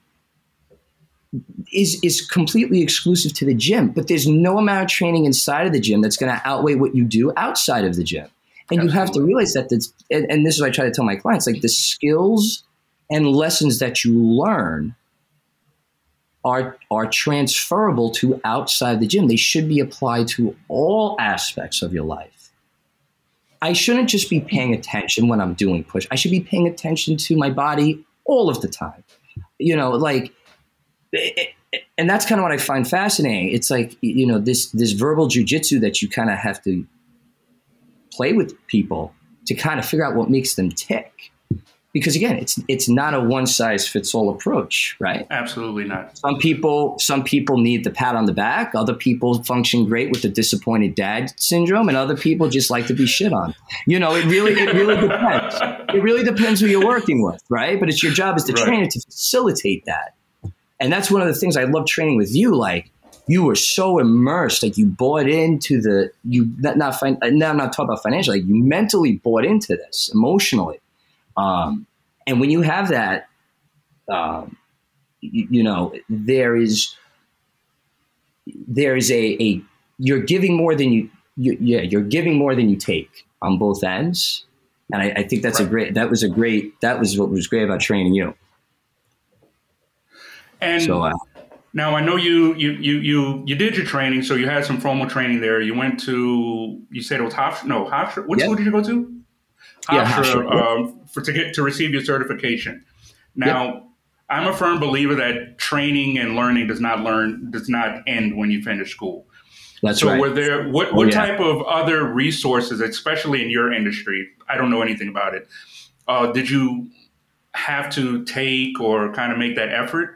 is is completely exclusive to the gym, but there's no amount of training inside of the gym that's going to outweigh what you do outside of the gym. And Absolutely. you have to realize that that's, and, and this is what I try to tell my clients, like the skills and lessons that you learn are are transferable to outside the gym. They should be applied to all aspects of your life. I shouldn't just be paying attention when I'm doing push. I should be paying attention to my body all of the time. You know, like eh, eh, eh, and that's kind of what I find fascinating. It's like you know this this verbal jujitsu that you kind of have to play with people to kind of figure out what makes them tick. Because again, it's it's not a one size fits all approach, right? Absolutely not. Some people some people need the pat on the back. Other people function great with the disappointed dad syndrome, and other people just like to be shit on. You know, it really it really *laughs* depends. It really depends who you're working with, right? But it's your job as the right. trainer to facilitate that and that's one of the things I love training with you. Like you were so immersed, like you bought into the you not not fin- now I'm not talking about financially. Like you mentally bought into this emotionally, um, and when you have that, um, you, you know there is there is a, a you're giving more than you, you, yeah you're giving more than you take on both ends and I, I think that's right. a great that was a great that was what was great about training you and so, uh, now I know you, you you you you did your training, so you had some formal training there. You went to you said it was Hofstra. No, Hofstra. What school did you go to? Yeah, Hofstra um, for to get to receive your certification. Now, yep. I'm a firm believer that training and learning does not learn does not end when you finish school. That's so right. were there what, what oh, yeah. type of other resources, especially in your industry? I don't know anything about it. Uh, did you have to take or kind of make that effort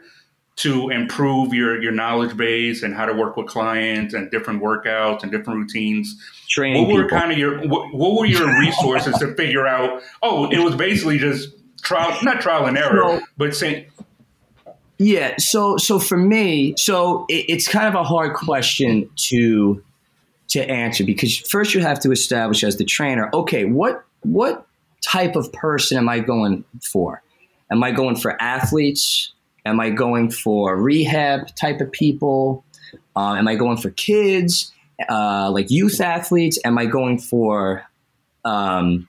to improve your your knowledge base and how to work with clients and different workouts and different routines. Training what were people. kind of your what, what were your *laughs* resources to figure out? Oh, it was basically just trial, not trial and error, so, but saying. Yeah, so so for me, so it, it's kind of a hard question to to answer because first you have to establish as the trainer, okay, what what type of person am I going for? Am I going for athletes? Am I going for rehab type of people? Uh, am I going for kids, uh, like youth athletes? Am I going for, um,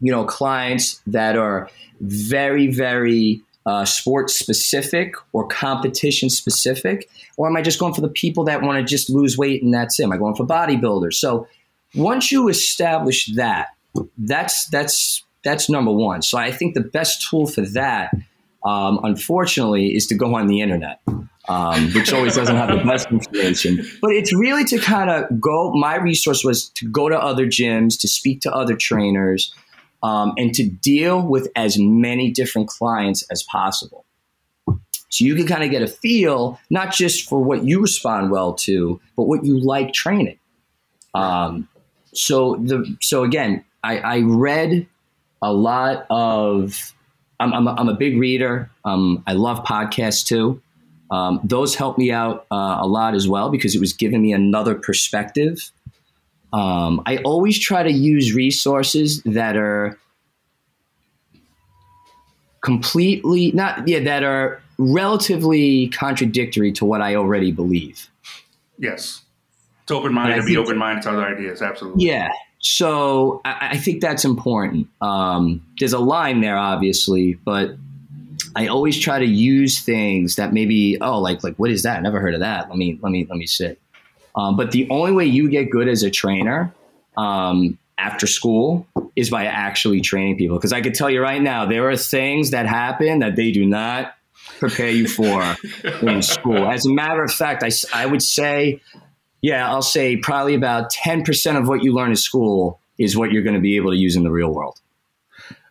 you know, clients that are very, very uh, sports specific or competition specific? Or am I just going for the people that want to just lose weight and that's it? Am I going for bodybuilders? So once you establish that, that's that's that's number one. So I think the best tool for that um, unfortunately, is to go on the internet, um, which always doesn't have the *laughs* best information. But it's really to kind of go. My resource was to go to other gyms, to speak to other trainers, um, and to deal with as many different clients as possible. So you can kind of get a feel, not just for what you respond well to, but what you like training. Um, so the so again, I, I read a lot of I'm, I'm, a, I'm a big reader. Um, I love podcasts too. Um, those helped me out uh, a lot as well because it was giving me another perspective. Um, I always try to use resources that are completely not yeah that are relatively contradictory to what I already believe. Yes, it's open minded to be open minded to other ideas. Absolutely. Yeah, so I, I think that's important. Um, there's a line there, obviously, but I always try to use things that maybe oh like like what is that? I never heard of that. Let me let me let me sit. Um, but the only way you get good as a trainer um, after school is by actually training people. Because I could tell you right now, there are things that happen that they do not prepare you for *laughs* in school. As a matter of fact, I, I would say yeah, I'll say probably about 10% of what you learn in school is what you're going to be able to use in the real world.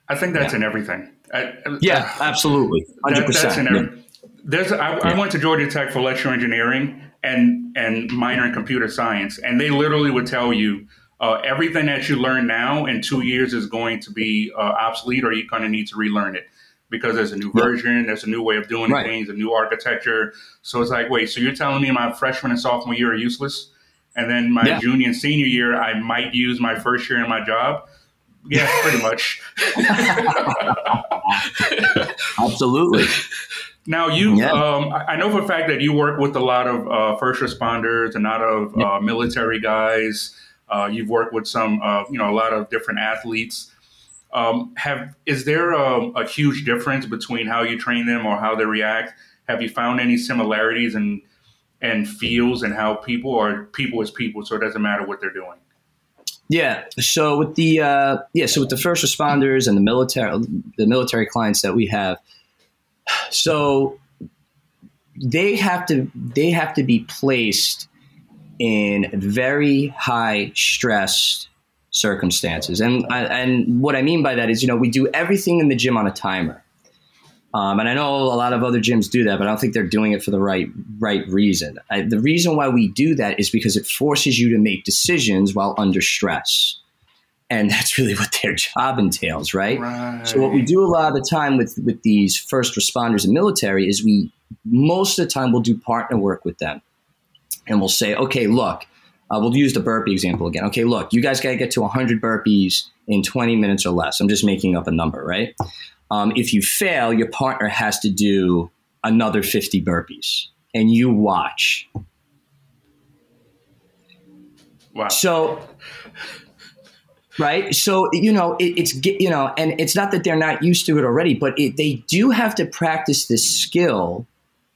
I think that's yeah. in everything. I, yeah, absolutely. 100%. That, that's in every, yeah. There's, I, yeah. I went to Georgia Tech for electrical engineering and, and minor in computer science, and they literally would tell you uh, everything that you learn now in two years is going to be uh, obsolete or you're going to need to relearn it because there's a new version, there's a new way of doing right. things, a new architecture. So it's like, wait, so you're telling me my freshman and sophomore year are useless? And then my yeah. junior and senior year, I might use my first year in my job? Yeah, pretty much. *laughs* Absolutely. Now you, yeah. um, I know for a fact that you work with a lot of uh, first responders, and a lot of uh, military guys. Uh, you've worked with some, uh, you know, a lot of different athletes. Um, have is there a, a, huge difference between how you train them or how they react? Have you found any similarities and and feels and how people are people as people, so it doesn't matter what they're doing. Yeah. So with the uh, yeah, so with the first responders and the military the military clients that we have, so they have to they have to be placed in very high stress circumstances. And I, and what I mean by that is, you know, we do everything in the gym on a timer. Um, and I know a lot of other gyms do that, but I don't think they're doing it for the right right reason. I, the reason why we do that is because it forces you to make decisions while under stress, and *laughs* that's really what their job entails, right? right? So what we do a lot of the time with with these first responders and military is we most of the time we'll do partner work with them, and we'll say, okay, look, uh, we'll use the burpee example again. Okay, look, you guys got to get to 100 burpees in 20 minutes or less. I'm just making up a number, right? Um, if you fail, your partner has to do another 50 burpees, and you watch. Wow. So, right? So, you know, it, it's, you know, and it's not that they're not used to it already, but it, they do have to practice this skill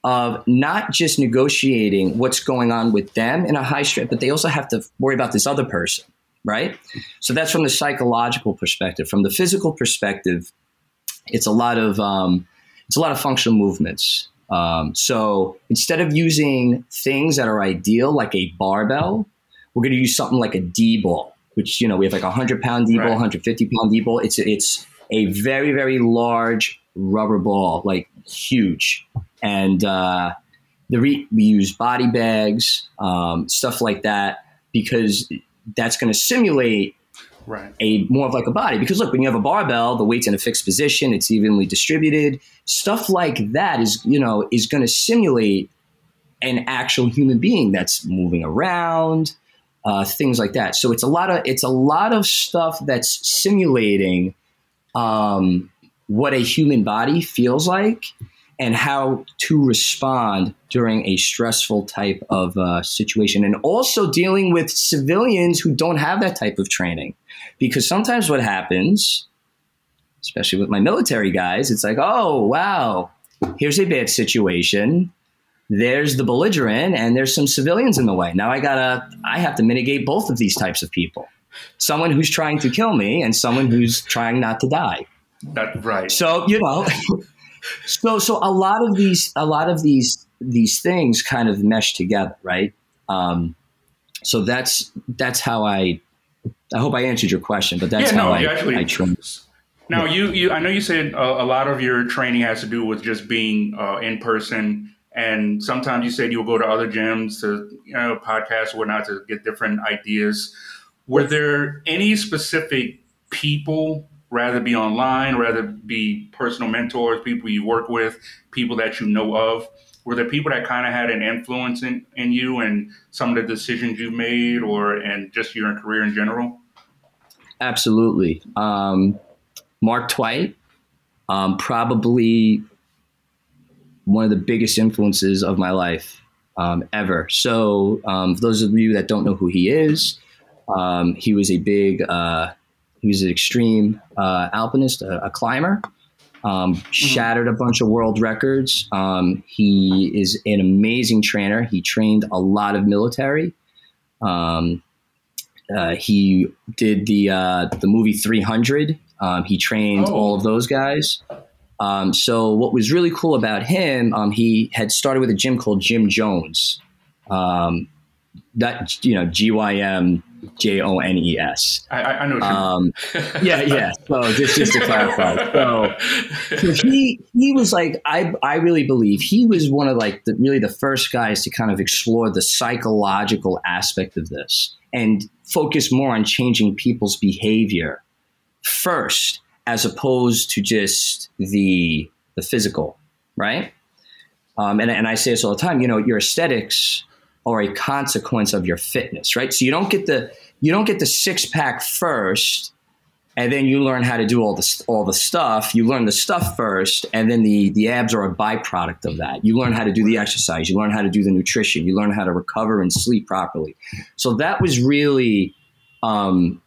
of not just negotiating what's going on with them in a high stress, but they also have to worry about this other person, right? So that's from the psychological perspective. From the physical perspective, it's a lot of um, it's a lot of functional movements. Um, so instead of using things that are ideal like a barbell, we're going to use something like a D ball, which you know we have like a hundred pound D ball, right. 150 pound D ball. It's it's a very very large rubber ball, like huge and uh, the re- we use body bags, um, stuff like that, because that's going to simulate right. a more of like a body. Because look, when you have a barbell, the weight's in a fixed position, it's evenly distributed. Stuff like that is you know is going to simulate an actual human being that's moving around, uh, things like that. So it's a lot of it's a lot of stuff that's simulating um, what a human body feels like and how to respond during a stressful type of uh, situation. And also dealing with civilians who don't have that type of training. Because sometimes what happens, especially with my military guys, it's like, oh, wow, here's a bad situation. There's the belligerent, and there's some civilians in the way. Now I gotta, I have to mitigate both of these types of people someone who's trying to kill me and someone who's trying not to die. That's right. So, you know, *laughs* so so a lot of these a lot of these these things kind of mesh together, right? Um, so that's that's how I. I hope I answered your question, but that's yeah, how no, I, actually, I train. Now, yeah. you, you, I know you said a, a, lot of your training has to do with just being uh, in person, and sometimes you said you'll go to other gyms to, you know, podcasts or whatnot to get different ideas. Were there any specific people rather be online, rather be personal mentors, people you work with, people that you know of? Were there people that kind of had an influence in, in you and some of the decisions you made or and just your career in general? Absolutely. Um, Mark Twight, um, probably one of the biggest influences of my life um, ever. So, um, for those of you that don't know who he is, um, he was a big uh, he was an extreme uh, alpinist, a, a climber. Um, mm-hmm. Shattered a bunch of world records. Um, he is an amazing trainer. He trained a lot of military. Um, uh, he did the uh, the movie 300. Um, he trained oh. all of those guys. Um, so what was really cool about him, um, he had started with a gym called Gym Jones that you know G Y M J O N E S. I, I know. Um, *laughs* yeah, yeah. So just just to clarify, so, *laughs* so he he was like I I really believe he was one of like the really the first guys to kind of explore the psychological aspect of this and focus more on changing people's behavior first, as opposed to just the the physical, right? Um, and, and I say this all the time. You know, your aesthetics are a consequence of your fitness, right? So you don't get the you don't get the six pack first, and then you learn how to do all the all the stuff. You learn the stuff first, and then the the abs are a byproduct of that. You learn how to do the exercise. You learn how to do the nutrition. You learn how to recover and sleep properly. So that was really um,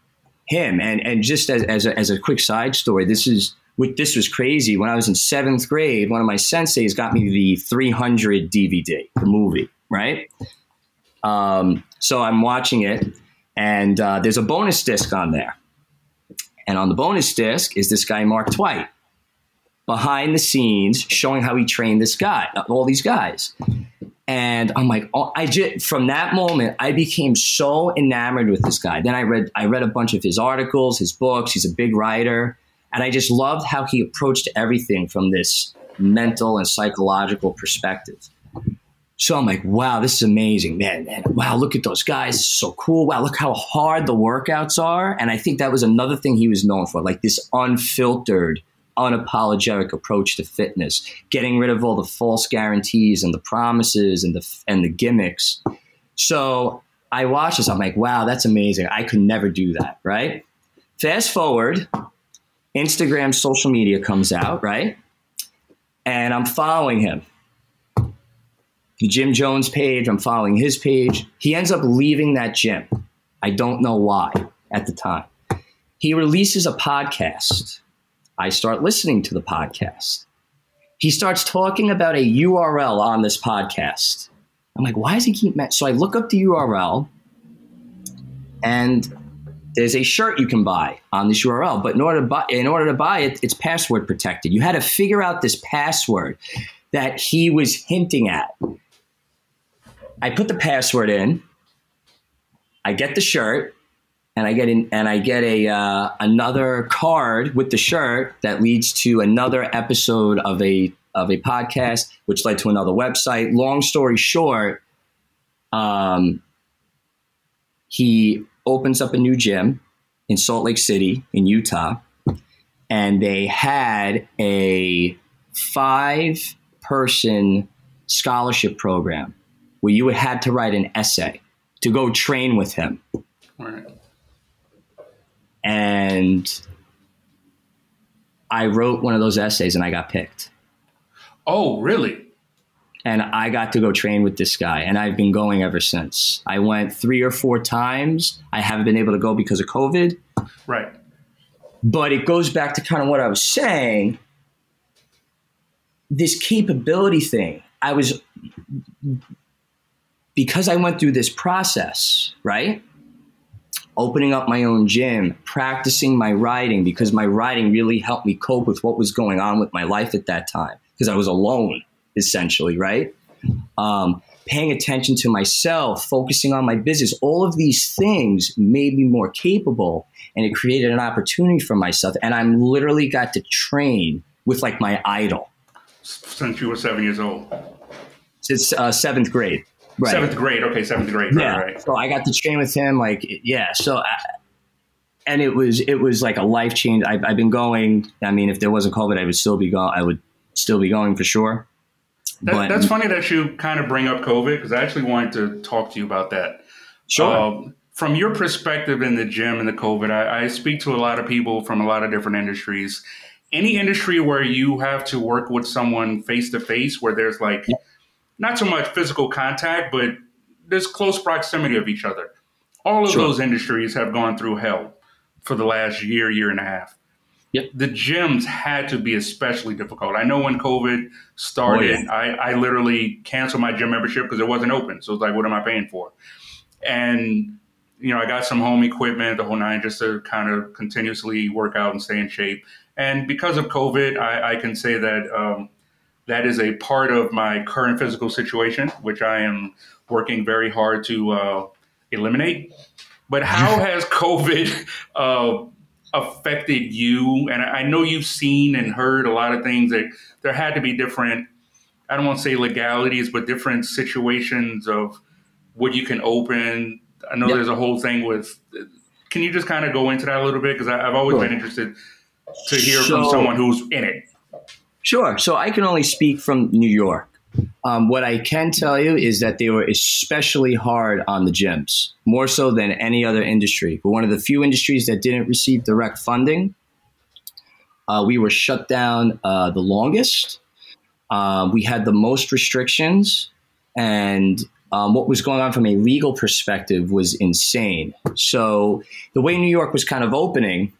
him. And and just as as a, as a quick side story, this is this was crazy. When I was in seventh grade, one of my senseis got me the 300 DVD, the movie, right? Um, so I'm watching it, and uh, there's a bonus disc on there. And on the bonus disc is this guy, Mark Twight, behind the scenes showing how he trained this guy, all these guys. And I'm like, oh, I just from that moment, I became so enamored with this guy. Then I read, I read a bunch of his articles, his books. He's a big writer. And I just loved how he approached everything from this mental and psychological perspective. So I'm like, wow, this is amazing, man. man. Wow, look at those guys. So cool. Wow, look how hard the workouts are. And I think that was another thing he was known for, like this unfiltered, unapologetic approach to fitness, getting rid of all the false guarantees and the promises and the and the gimmicks. So I watched this. I'm like, wow, that's amazing. I could never do that, right? Fast forward Instagram social media comes out, right? And I'm following him. The Gym Jones page, I'm following his page. He ends up leaving that gym. I don't know why at the time. He releases a podcast. I start listening to the podcast. He starts talking about a URL on this podcast. I'm like, why does he keep? Me?" So I look up the URL, and there's a shirt you can buy on this URL, but in order to buy, in order to buy it, it's password protected. You had to figure out this password that he was hinting at. I put the password in. I get the shirt, and I get in, and I get a uh, another card with the shirt that leads to another episode of a of a podcast, which led to another website. Long story short, um, he opens up a new gym in Salt Lake City in Utah, and they had a five person scholarship program where you had to write an essay to go train with him. Right. And I wrote one of those essays and I got picked. Oh, really? and I got to go train with this guy, and I've been going ever since. I went three or four times. I haven't been able to go because of COVID. Right. But it goes back to kind of what I was saying. This capability thing, I was because I went through this process, right? Opening up my own gym, practicing my writing because my writing really helped me cope with what was going on with my life at that time because I was alone essentially, right? Um, paying attention to myself, focusing on my business, all of these things made me more capable and it created an opportunity for myself. And I'm literally got to train with like my idol. Since you were seven years old? Since uh, seventh grade. Right. Seventh grade. Okay, seventh grade. Yeah. Right, right. So I got to train with him. Like, yeah. So, I, and it was it was like a life change. I've, I've been going. I mean, if there wasn't COVID, I would still be going. I would still be going for sure. That, but, that's funny that you kind of bring up COVID because I actually wanted to talk to you about that. Sure. Um, from your perspective in the gym and the COVID, I, I speak to a lot of people from a lot of different industries. Any industry where you have to work with someone face to face, where there's like yeah. Not so much physical contact, but there's close proximity of each other. All of sure. those industries have gone through hell for the last year, year and a half. Yep. The gyms had to be especially difficult. I know when COVID started, oh, yeah. I, I literally canceled my gym membership because it wasn't open. So it's like, what am I paying for? And, you know, I got some home equipment, the whole nine, just to kind of continuously work out and stay in shape. And because of COVID, I, I can say that um, that is a part of my current physical situation, which I am working very hard to uh, eliminate. But *laughs* how has COVID uh, affected you? And I know you've seen and heard a lot of things that there had to be different, I don't want to say legalities, but different situations of what you can open. I know yep. there's a whole thing with. Can you just kind of go into that a little bit? Because I've always sure. been interested to hear so, from someone who's in it. Sure. So I can only speak from New York. Um, what I can tell you is that they were especially hard on the gyms, more so than any other industry. But one of the few industries that didn't receive direct funding, uh, we were shut down uh, the longest. Uh, we had the most restrictions, and um, what was going on from a legal perspective was insane. So the way New York was kind of opening,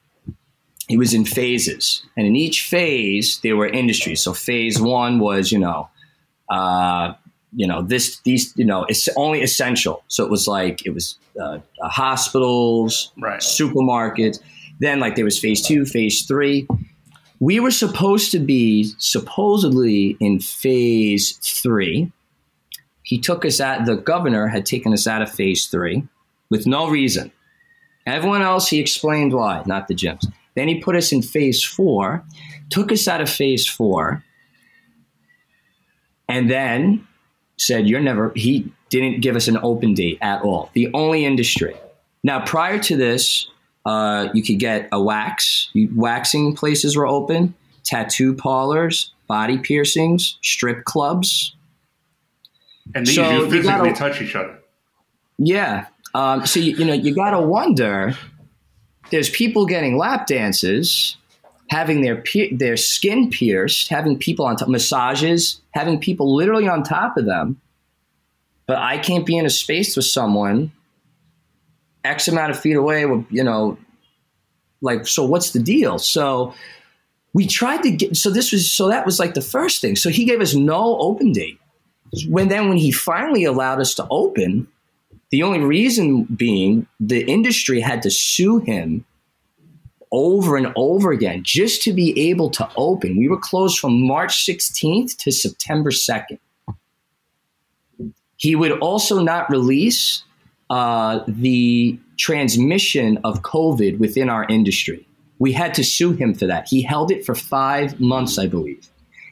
it was in phases, and in each phase there were industries. So phase one was, you know uh, you know this these you know it's only essential. So it was like it was uh, uh, hospitals right. supermarkets. Then like there was phase two phase three. We were supposed to be supposedly in phase three. He took us at the governor had taken us out of phase three with no reason. Everyone else he explained why not the gyms then he put us in phase four took us out of phase four and then said, You're never, he didn't give us an open date at all. The only industry. Now, prior to this, uh, you could get a wax, waxing places were open, tattoo parlors, body piercings, strip clubs. And these so you physically gotta, touch each other. Yeah. Um, so, you, you know, you got to wonder there's people getting lap dances having their their skin pierced, having people on top, massages, having people literally on top of them. But I can't be in a space with someone X amount of feet away with, you know, like, so what's the deal? So we tried to get, so this was, so that was like the first thing. So he gave us no open date. When then, when he finally allowed us to open, the only reason being the industry had to sue him over and over again just to be able to open. We were closed from March 16th to September 2nd. He would also not release uh, the transmission of COVID within our industry. We had to sue him for that. He held it for five months, I believe.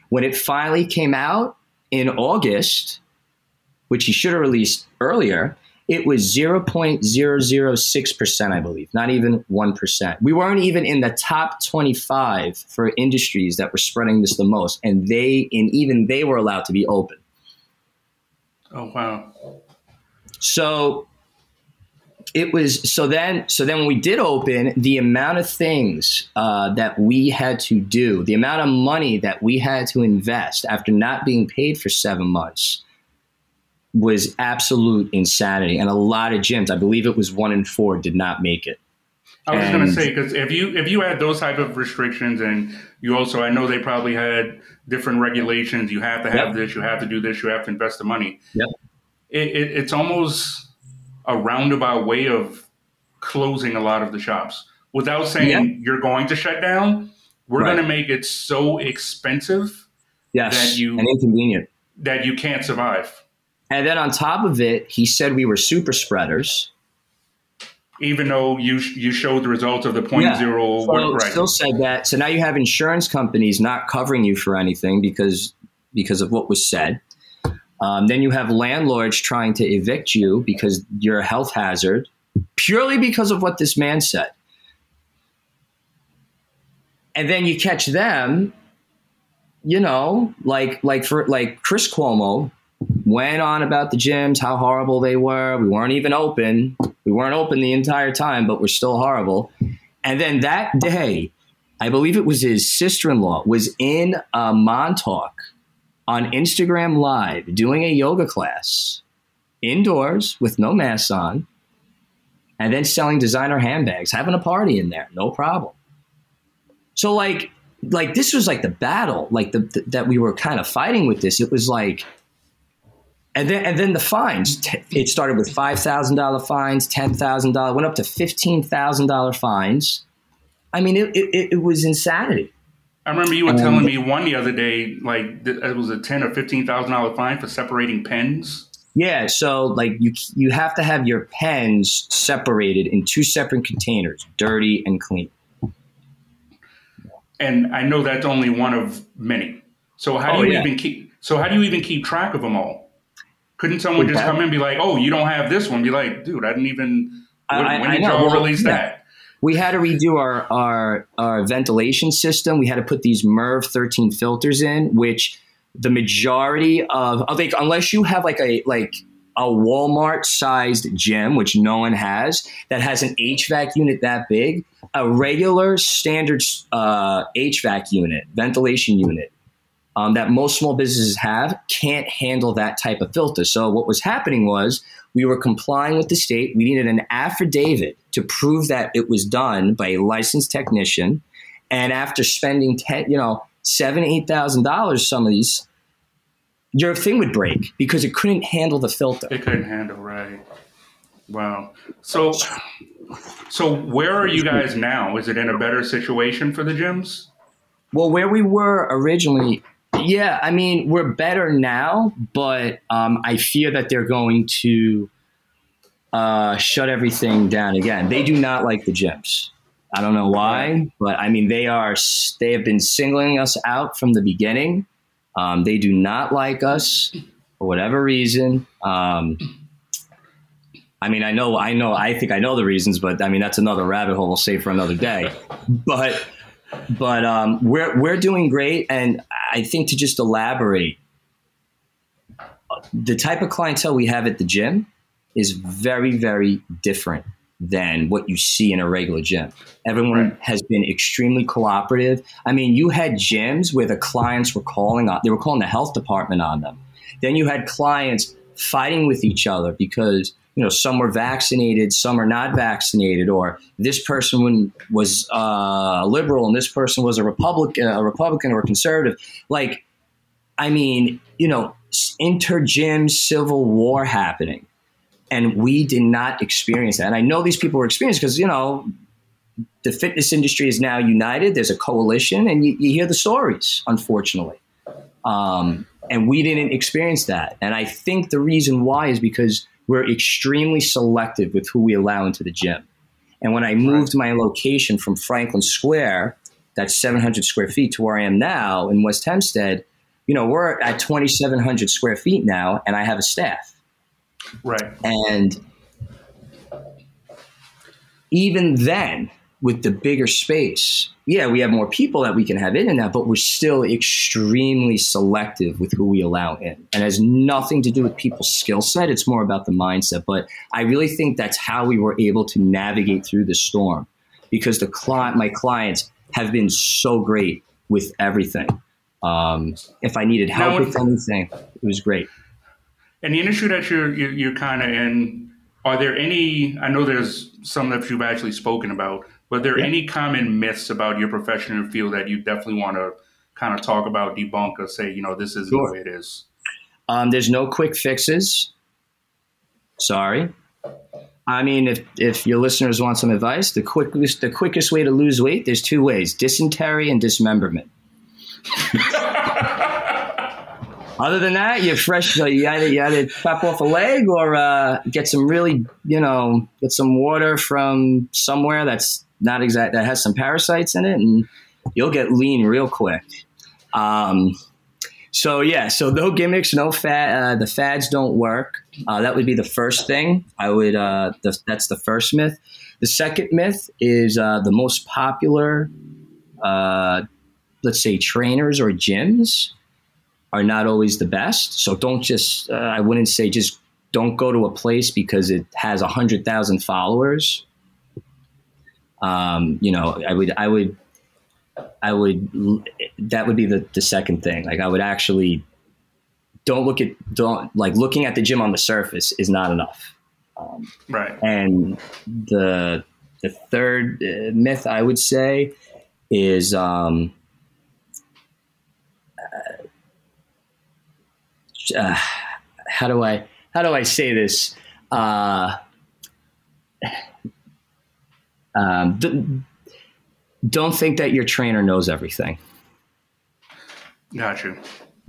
When it finally came out in August, which he should have released earlier, it was 0.006%, I believe, not even 1%. We weren't even in the top 25 for industries that were spreading this the most. And they, and even they were allowed to be open. Oh, wow. So it was so then so then when we did open the amount of things uh, that we had to do the amount of money that we had to invest after not being paid for seven months was absolute insanity. And a lot of gyms, I believe it was one in four, did not make it. I was going to say because if you if you had those type of restrictions and you also I know they probably had different regulations. You have to have yep. this. You have to do this. You have to invest the money. Yep. It, it, it's almost a roundabout way of closing a lot of the shops without saying yep. you're going to shut down. We're right. going to make it so expensive yes. that you and inconvenient that you can't survive. And then on top of it, he said we were super spreaders. Even though you you showed the results of the point yeah. zero, so right. still said that. So now you have insurance companies not covering you for anything because because of what was said. Um, then you have landlords trying to evict you because you're a health hazard, purely because of what this man said. And then you catch them, you know, like like for like Chris Cuomo went on about the gyms, how horrible they were. We weren't even open. We weren't open the entire time, but we're still horrible. And then that day, I believe it was his sister in law, was in a Montauk on Instagram Live doing a yoga class indoors with no masks on, and then selling designer handbags, having a party in there, no problem. So, like, like this was like the battle, like the, the that we were kind of fighting with this. It was like and then and then the fines. Mm-hmm. It started with five thousand dollar fines, ten thousand dollar, went up to fifteen thousand dollar fines. I mean, it, it, it was insanity. I remember you were telling me one the other day, like it was a ten or fifteen thousand dollar fine for separating pens. Yeah, so like you you have to have your pens separated in two separate containers, dirty and clean. And I know that's only one of many. So how do oh, you yeah. even keep? So how do you even keep track of them all? Couldn't someone just come in and be like, "Oh, you don't have this one"? Be like, "Dude, I didn't even." When, I, when did y'all well, release yeah. that? We had to redo our, our our ventilation system. We had to put these MERV 13 filters in, which the majority of like unless you have like a like a Walmart sized gym, which no one has, that has an HVAC unit that big, a regular standard uh, HVAC unit, ventilation unit um, that most small businesses have can't handle that type of filter. So what was happening was we were complying with the state. We needed an affidavit to prove that it was done by a licensed technician. And after spending ten, you know, seven, eight thousand dollars, some of these, your thing would break because it couldn't handle the filter. It couldn't handle, right? Wow. So, so where are you guys now? Is it in a better situation for the gyms? Well, where we were originally, yeah, I mean, we're better now, but um, I fear that they're going to uh, shut everything down again. They do not like the gyms. I don't know why, but I mean, they are they have been singling us out from the beginning. Um, they do not like us for whatever reason. Um, I mean, I know, I know, I think I know the reasons, but I mean, that's another rabbit hole we'll save for another day. *laughs* But but um, we're we're doing great, and I think to just elaborate, the type of clientele we have at the gym is very very different than what you see in a regular gym. Everyone right. has been extremely cooperative. I mean, you had gyms where the clients were calling on, they were calling the health department on them. Then you had clients fighting with each other because you know, some were vaccinated, some are not vaccinated, or this person was uh, liberal and this person was a Republican, a Republican or a conservative. Like, I mean, you know, inter gym civil war happening, and we did not experience that. And I know these people were experienced because you know the fitness industry is now united. There's a coalition, and you, you hear the stories, unfortunately. Um, and we didn't experience that. And I think the reason why is because we're extremely selective with who we allow into the gym. And when I moved my location from Franklin Square, that's 700 square feet, to where I am now in West Hempstead, you know, we're at 2,700 square feet now, and I have a staff. Right. And even then, with the bigger space, yeah, we have more people that we can have in and out, but we're still extremely selective with who we allow in. And has nothing to do with people's skill set. It's more about the mindset. But I really think that's how we were able to navigate through the storm because the client, my clients have been so great with everything. Um, if I needed help now, with anything, it was great. And the industry that you're, you're, you're kind of in, are there any, I know there's some that you've actually spoken about, were there yeah. any common myths about your profession and field that you definitely want to kind of talk about, debunk, or say, you know, this is sure. the way it is? Um, there's no quick fixes. Sorry. I mean, if, if your listeners want some advice, the quickest the quickest way to lose weight, there's two ways: dysentery and dismemberment. *laughs* Other than that, you're fresh. You either you either chop off a leg or uh, get some really, you know, get some water from somewhere that's not exact that has some parasites in it, and you'll get lean real quick. Um, so yeah, so no gimmicks, no fad. Uh, the fads don't work. Uh, that would be the first thing. I would. Uh, the, that's the first myth. The second myth is uh, the most popular. Uh, let's say trainers or gyms are not always the best. So don't just. Uh, I wouldn't say just don't go to a place because it has a hundred thousand followers um, you know, I would, I would, I would, that would be the, the second thing. Like I would actually don't look at, don't like looking at the gym on the surface is not enough. Um, right. And the, the third uh, myth I would say is, um, uh, uh, how do I, how do I say this? Uh, um, don't think that your trainer knows everything. Got you.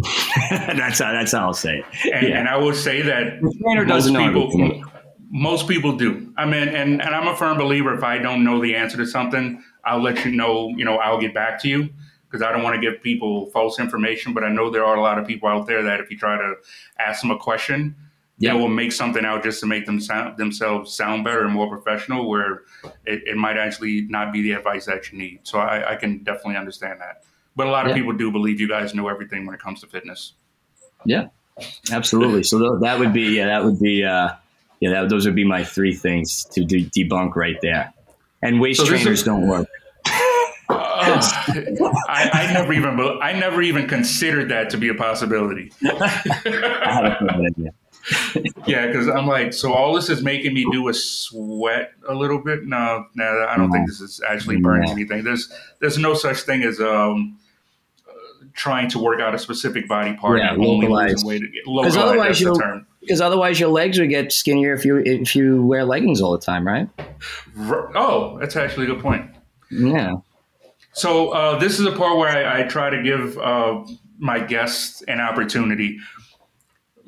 *laughs* that's how that's how I'll say it. And, yeah. and I will say that most people most people do. I mean, and, and I'm a firm believer if I don't know the answer to something, I'll let you know, you know, I'll get back to you because I don't want to give people false information. But I know there are a lot of people out there that if you try to ask them a question, yeah. will make something out just to make them sound, themselves sound better and more professional, where it, it might actually not be the advice that you need. So I, I can definitely understand that. But a lot of yeah. people do believe you guys know everything when it comes to fitness. Yeah, absolutely. So that would be yeah, that would be uh, yeah, that, those would be my three things to de- debunk right there. And waist so trainers is, don't work. Uh, I, I, never even I never even considered that to be a possibility. *laughs* yeah, because I'm like, so all this is making me do a sweat a little bit. No, no, I don't think this is actually burning no. anything. There's there's no such thing as um trying to work out a specific body part yeah, only. Because otherwise, because otherwise your legs would get skinnier if you if you wear leggings all the time, right? Oh, that's actually a good point. Yeah. So uh, this is a part where I, I try to give uh, my guests an opportunity.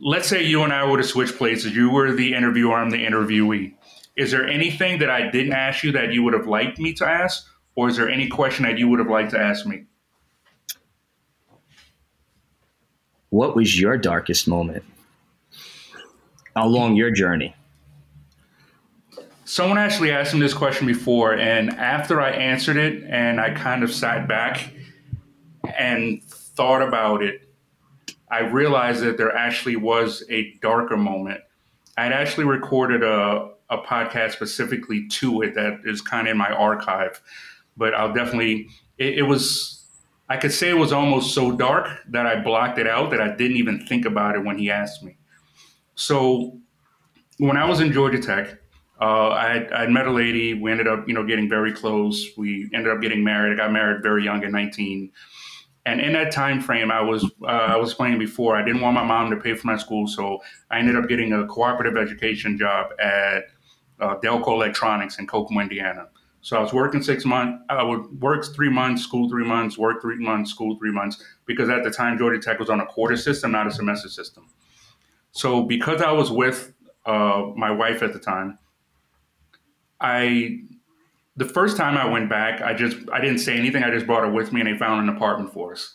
Let's say you and I were to switch places. You were the interviewer, I'm the interviewee. Is there anything that I didn't ask you that you would have liked me to ask, or is there any question that you would have liked to ask me? What was your darkest moment along your journey? Someone actually asked me this question before, and after I answered it, and I kind of sat back and thought about it, I realized that there actually was a darker moment. I had actually recorded a, a podcast specifically to it that is kind of in my archive, but I'll definitely, it, it was I could say it was almost so dark that I blocked it out that I didn't even think about it when he asked me. So when I was in Georgia Tech, uh, I I met a lady. We ended up, you know, getting very close. We ended up getting married. I got married very young at 19. And in that time frame, I was uh, I was explaining before, I didn't want my mom to pay for my school, so I ended up getting a cooperative education job at uh, Delco Electronics in Kokomo, Indiana. So I was working six months. I would work three months, school three months, work three months, school three months, because at the time Georgia Tech was on a quarter system, not a semester system. So because I was with uh, my wife at the time, I the first time I went back, I just I didn't say anything. I just brought her with me, and they found an apartment for us.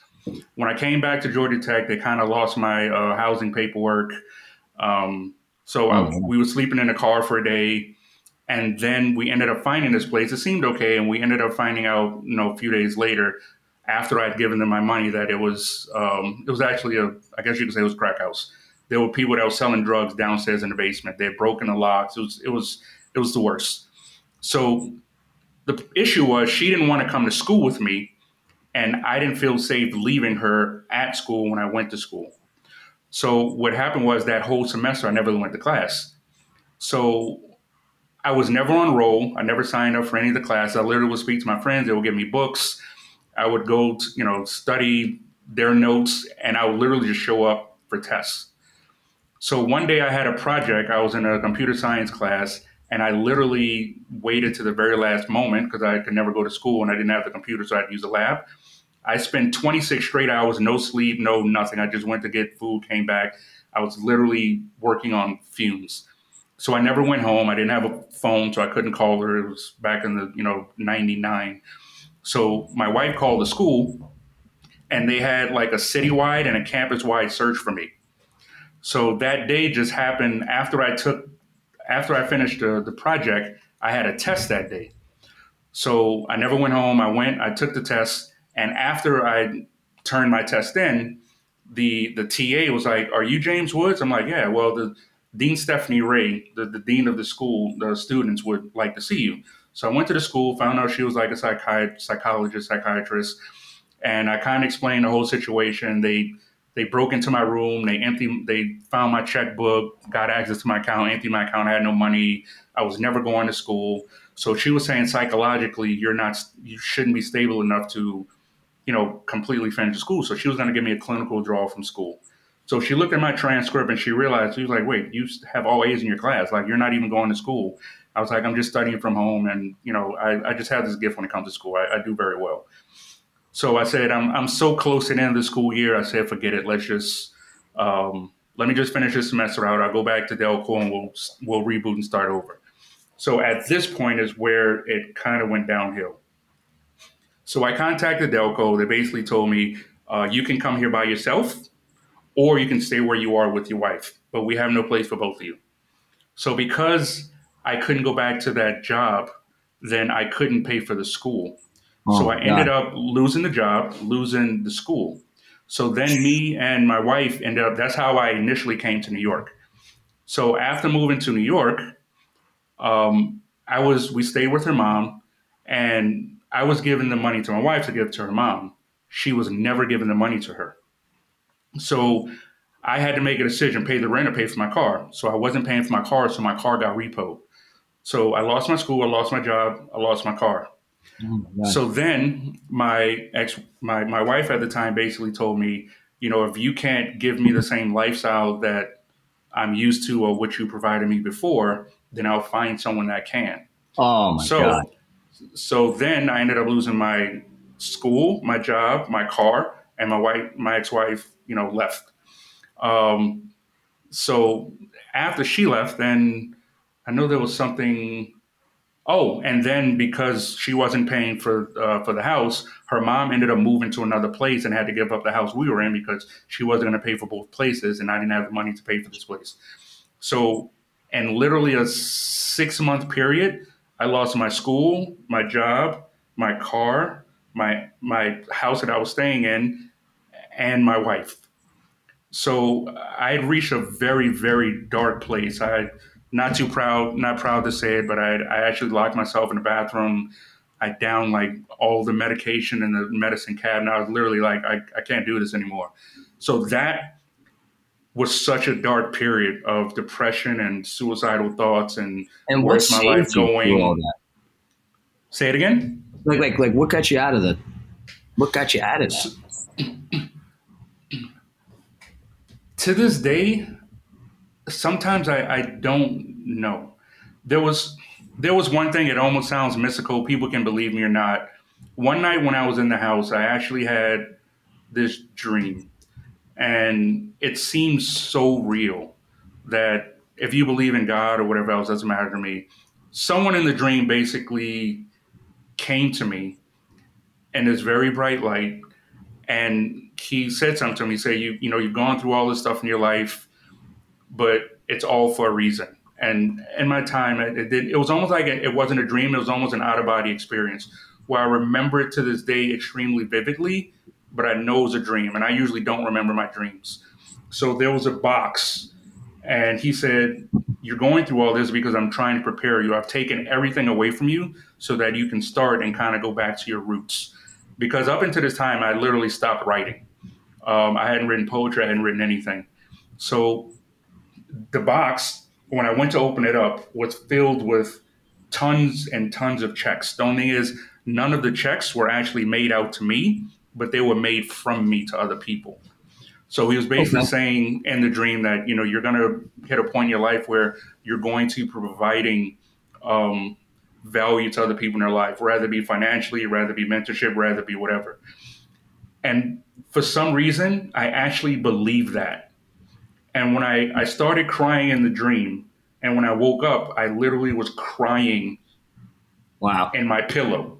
When I came back to Georgia Tech, they kind of lost my uh, housing paperwork. Um, so mm-hmm. I, we were sleeping in a car for a day and then we ended up finding this place. It seemed okay, and we ended up finding out, you know, a few days later, after I'd given them my money, that it was um, it was actually a I guess you could say it was crack house. There were people that were selling drugs downstairs in the basement. They had broken the locks. It was it was it was the worst. So the issue was she didn't want to come to school with me, and I didn't feel safe leaving her at school when I went to school. So what happened was that whole semester I never went to class. So I was never on roll. I never signed up for any of the classes. I literally would speak to my friends. They would give me books. I would go, to, you know, study their notes, and I would literally just show up for tests. So one day I had a project. I was in a computer science class, and I literally waited to the very last moment because I could never go to school and I didn't have the computer, so I had to use the lab. I spent 26 straight hours, no sleep, no nothing. I just went to get food, came back. I was literally working on fumes so I never went home. I didn't have a phone, so I couldn't call her. It was back in the you know '99. So my wife called the school, and they had like a citywide and a campus-wide search for me. So that day just happened after I took after I finished the, the project. I had a test that day, so I never went home. I went, I took the test, and after I turned my test in, the the TA was like, "Are you James Woods?" I'm like, "Yeah." Well, the Dean Stephanie Ray, the, the dean of the school, the students would like to see you. So I went to the school, found out she was like a psychiatrist, psychologist, psychiatrist, and I kind of explained the whole situation. They they broke into my room, they emptied, they found my checkbook, got access to my account, emptied my account, I had no money. I was never going to school. So she was saying psychologically, you're not, you shouldn't be stable enough to, you know, completely finish school. So she was going to give me a clinical draw from school. So she looked at my transcript and she realized she was like, "Wait, you have all A's in your class. Like you're not even going to school." I was like, "I'm just studying from home, and you know, I, I just have this gift when it comes to school. I, I do very well." So I said, I'm, I'm so close to the end of the school year. I said, forget it. Let's just, um, let me just finish this semester out. I'll go back to Delco and we'll, we'll reboot and start over. So at this point is where it kind of went downhill. So I contacted Delco. They basically told me, uh, you can come here by yourself or you can stay where you are with your wife, but we have no place for both of you. So because I couldn't go back to that job, then I couldn't pay for the school. Oh, so I ended up losing the job, losing the school. So then me and my wife ended up, that's how I initially came to New York. So after moving to New York, um, I was, we stayed with her mom and I was giving the money to my wife to give to her mom. She was never giving the money to her. So I had to make a decision, pay the rent or pay for my car. So I wasn't paying for my car, so my car got repoed. So I lost my school, I lost my job, I lost my car. Oh so then my ex, my, my wife at the time basically told me, you know, if you can't give me the same lifestyle that I'm used to or what you provided me before, then I'll find someone that can. Oh my so, God. So then I ended up losing my school, my job, my car, and my wife, my ex-wife, you know, left. Um, so after she left, then I know there was something. Oh, and then because she wasn't paying for uh, for the house, her mom ended up moving to another place and had to give up the house we were in because she wasn't going to pay for both places, and I didn't have the money to pay for this place. So, in literally a six month period, I lost my school, my job, my car, my my house that I was staying in, and my wife. So I had reached a very, very dark place. I not too proud, not proud to say it, but I, I actually locked myself in the bathroom. I downed like all the medication in the medicine cabinet. I was literally like, I, I can't do this anymore. So that was such a dark period of depression and suicidal thoughts and, and where's my life going. Say it again. Like, like, like, what got you out of the? What got you out of that? to this day, sometimes I, I don't know. There was there was one thing. It almost sounds mystical. People can believe me or not. One night when I was in the house, I actually had this dream, and it seems so real that if you believe in God or whatever else, doesn't matter to me. Someone in the dream basically came to me in this very bright light and he said something to me. He said, "You you know you've gone through all this stuff in your life, but it's all for a reason." And in my time, it, it, it was almost like it wasn't a dream. It was almost an out of body experience where I remember it to this day extremely vividly, but I know it was a dream, and I usually don't remember my dreams. So there was a box, and he said, "You're going through all this because I'm trying to prepare you. I've taken everything away from you so that you can start and kind of go back to your roots." because up until this time, I literally stopped writing. Um, I hadn't written poetry, I hadn't written anything. So the box, when I went to open it up, was filled with tons and tons of checks. The only thing is, none of the checks were actually made out to me, but they were made from me to other people. So he was basically okay. saying in the dream that you know you're going to hit a point in your life where you're going to be providing um, value to other people in their life, rather be financially, rather be mentorship, rather be whatever. And for some reason, I actually believe that. And when I, I started crying in the dream, and when I woke up, I literally was crying wow. in my pillow.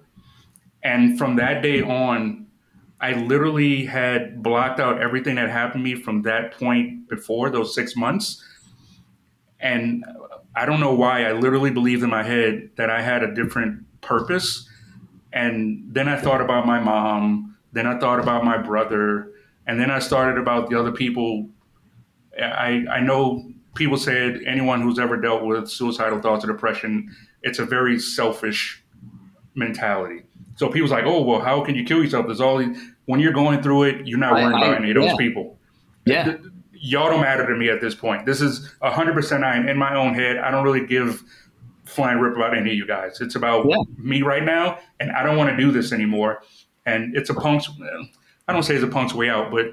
And from that day on, I literally had blocked out everything that happened to me from that point before those six months. And I don't know why. I literally believed in my head that I had a different purpose. And then I thought about my mom. Then I thought about my brother. And then I started about the other people. I, I know people said anyone who's ever dealt with suicidal thoughts or depression, it's a very selfish mentality. So people's like, oh, well, how can you kill yourself? There's all these, when you're going through it, you're not worrying I, about any of those yeah. people. Yeah y'all don't matter to me at this point. This is 100% I am in my own head. I don't really give flying rip about any of you guys. It's about yeah. me right now, and I don't want to do this anymore. And it's a punk's, I don't say it's a punk's way out, but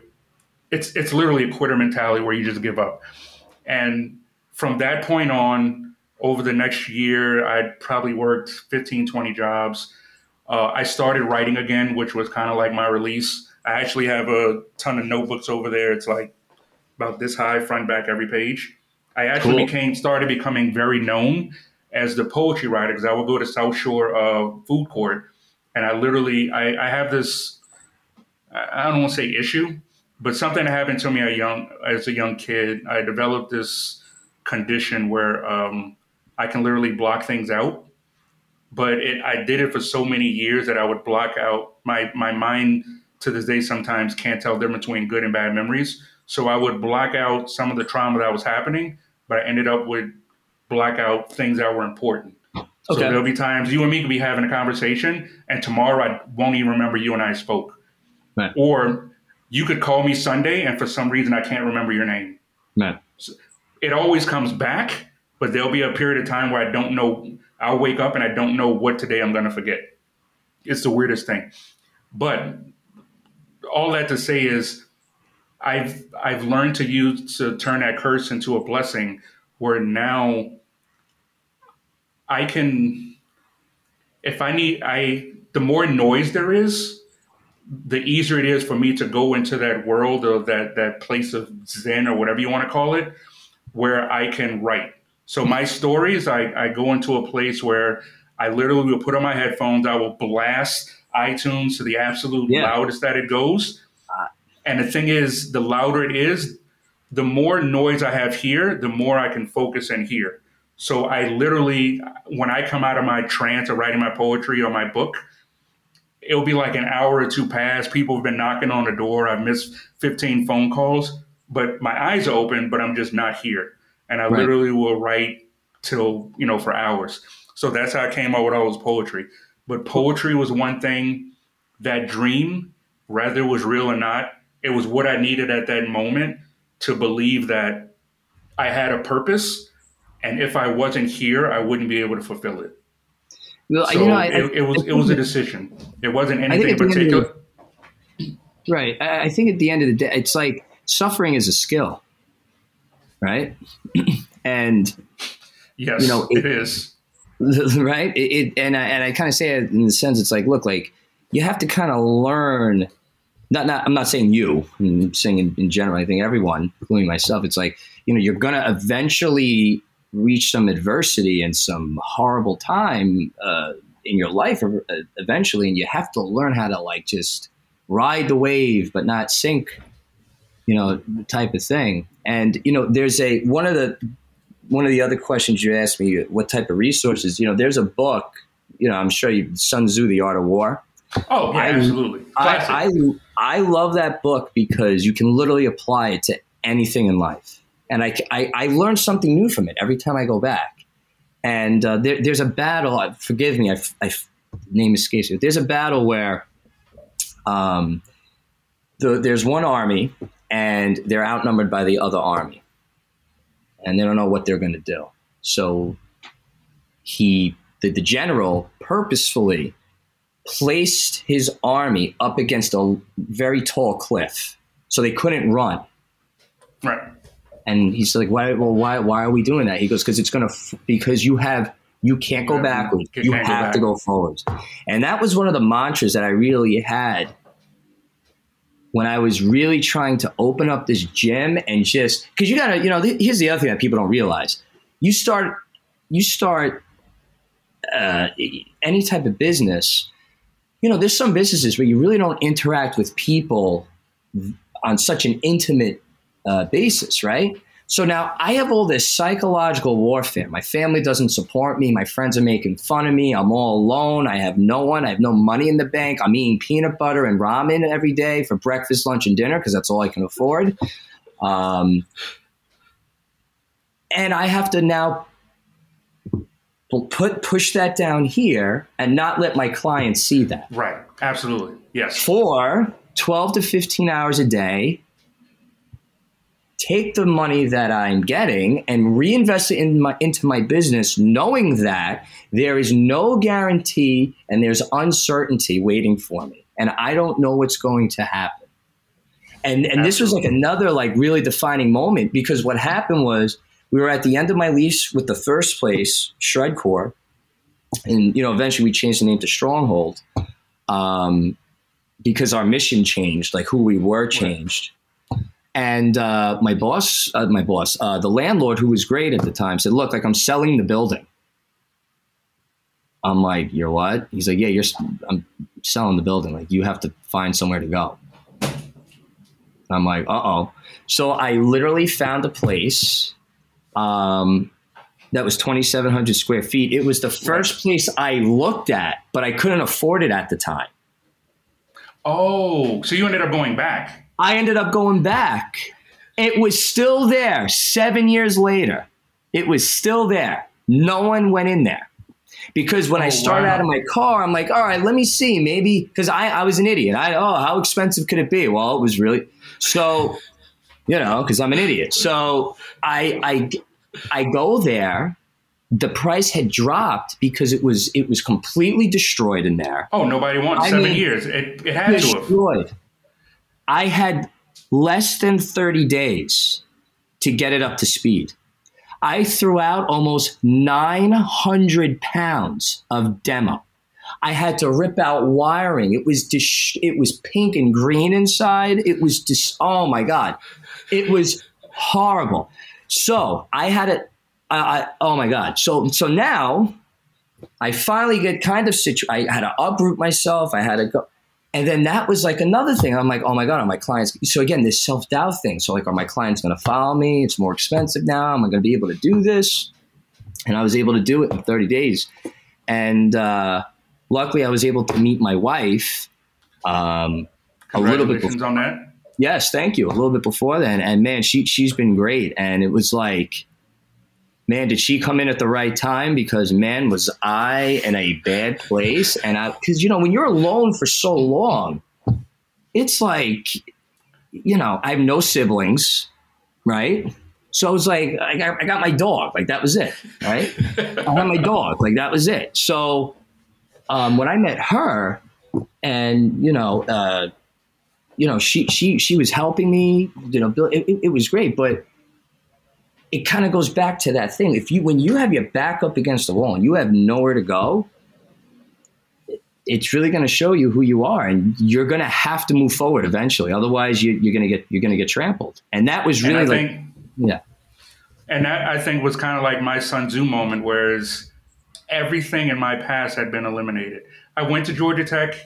it's, it's literally a quitter mentality where you just give up. And from that point on, over the next year, I'd probably worked 15, 20 jobs. Uh, I started writing again, which was kind of like my release. I actually have a ton of notebooks over there. It's like about this high, front, back, every page. I actually cool. became started becoming very known as the poetry writer because I would go to South Shore uh, Food Court, and I literally I, I have this I don't want to say issue, but something happened to me a young as a young kid. I developed this condition where um, I can literally block things out. But it, I did it for so many years that I would block out my my mind to this day. Sometimes can't tell the difference between good and bad memories. So I would block out some of the trauma that was happening, but I ended up with black out things that were important. Okay. So there'll be times you and me could be having a conversation, and tomorrow I won't even remember you and I spoke. Right. Or you could call me Sunday, and for some reason I can't remember your name. So it always comes back, but there'll be a period of time where I don't know. I'll wake up and I don't know what today I'm going to forget. It's the weirdest thing. But all that to say is, I've I've learned to use to turn that curse into a blessing, where now I can, if I need, I the more noise there is, the easier it is for me to go into that world of that that place of zen or whatever you want to call it where i can write. So my stories i, I go into a place where i literally will put on my headphones i will blast itunes to the absolute yeah. loudest that it goes. Uh. And the thing is the louder it is the more noise i have here the more i can focus and hear. So i literally when i come out of my trance of writing my poetry or my book it'll be like an hour or two past. People have been knocking on the door. I've missed 15 phone calls, but my eyes are open, but I'm just not here. And I right. literally will write till, you know, for hours. So that's how I came up with all this poetry. But poetry was one thing, that dream, whether it was real or not, it was what I needed at that moment to believe that I had a purpose. And if I wasn't here, I wouldn't be able to fulfill it. Well, so you know, I, it, it, was it was a decision. It wasn't anything particular. The, right. I think at the end of the day, it's like suffering is a skill, right? *clears throat* and yes, you know, it, it is *laughs* right. It, and I and I kind of say it in the sense it's like, look, like you have to kind of learn. Not, not. I'm not saying you. I'm saying in, in general. I think everyone, including myself. It's like you know, you're gonna eventually reach some adversity and some horrible time uh, in your life uh, eventually, and you have to learn how to like just ride the wave but not sink, you know, type of thing. And you know, there's a one of the one of the other questions you asked me, what type of resources? You know, there's a book. You know, I'm sure you Sun Tzu, The Art of War. Oh yeah, I, absolutely. I, I I love that book because you can literally apply it to anything in life and I, I, I learned something new from it every time I go back. And uh, there, there's a battle. Uh, forgive me, I, I name escapes me. There's a battle where um, the, there's one army and they're outnumbered by the other army, and they don't know what they're going to do. So he, the, the general, purposefully placed his army up against a very tall cliff, so they couldn't run. Right. And he's like, why? Well, why? Why are we doing that? He goes, because it's gonna f- because you have you can't go backwards. You, you have go back. to go forwards. And that was one of the mantras that I really had when I was really trying to open up this gym and just because you gotta, you know, th- here's the other thing that people don't realize: you start, you start uh, any type of business. You know, there's some businesses where you really don't interact with people on such an intimate uh, basis, right? So now I have all this psychological warfare. My family doesn't support me. My friends are making fun of me. I'm all alone. I have no one. I have no money in the bank. I'm eating peanut butter and ramen every day for breakfast, lunch, and dinner because that's all I can afford. Um, and I have to now put push that down here and not let my clients see that. Right. Absolutely. Yes. For 12 to 15 hours a day take the money that I'm getting and reinvest it in my, into my business, knowing that there is no guarantee and there's uncertainty waiting for me. And I don't know what's going to happen. And, and this was like another like really defining moment because what happened was we were at the end of my lease with the first place, shred Shredcore, and you know, eventually we changed the name to Stronghold um, because our mission changed, like who we were changed. And uh, my boss, uh, my boss, uh, the landlord, who was great at the time, said, "Look, like I'm selling the building." I'm like, "You're what?" He's like, "Yeah, you're. I'm selling the building. Like, you have to find somewhere to go." I'm like, "Uh oh." So I literally found a place um, that was 2,700 square feet. It was the first place I looked at, but I couldn't afford it at the time. Oh, so you ended up going back? I ended up going back. It was still there seven years later. It was still there. No one went in there. Because when oh, I started wow. out of my car, I'm like, all right, let me see. Maybe because I, I was an idiot. I oh, how expensive could it be? Well, it was really so, you know, because I'm an idiot. So I I I go there. The price had dropped because it was it was completely destroyed in there. Oh, nobody wants seven mean, years. It, it had destroyed. to have. I had less than 30 days to get it up to speed. I threw out almost 900 pounds of demo. I had to rip out wiring. It was dis- it was pink and green inside. It was just oh my god, it was horrible. So I had it. I, oh my god. So so now I finally get kind of situ. I had to uproot myself. I had to go. And then that was like another thing. I'm like, oh my God, are my clients? So again, this self doubt thing. So, like, are my clients going to follow me? It's more expensive now. Am I going to be able to do this? And I was able to do it in 30 days. And uh, luckily, I was able to meet my wife um, a little bit before. on that. Yes, thank you. A little bit before then. And man, she, she's been great. And it was like, man, did she come in at the right time? Because man, was I in a bad place? And I, because you know, when you're alone for so long, it's like, you know, I have no siblings, right? So I was like, I got, I got my dog, like that was it, right? I had my dog, like that was it. So um, when I met her, and you know, uh, you know, she she she was helping me, you know, it, it was great, but it kind of goes back to that thing. If you when you have your back up against the wall and you have nowhere to go, it's really going to show you who you are, and you're going to have to move forward eventually. Otherwise, you, are going to get you're going to get trampled. And that was really like, think, yeah. And that I think was kind of like my Sun Tzu moment, whereas everything in my past had been eliminated. I went to Georgia Tech.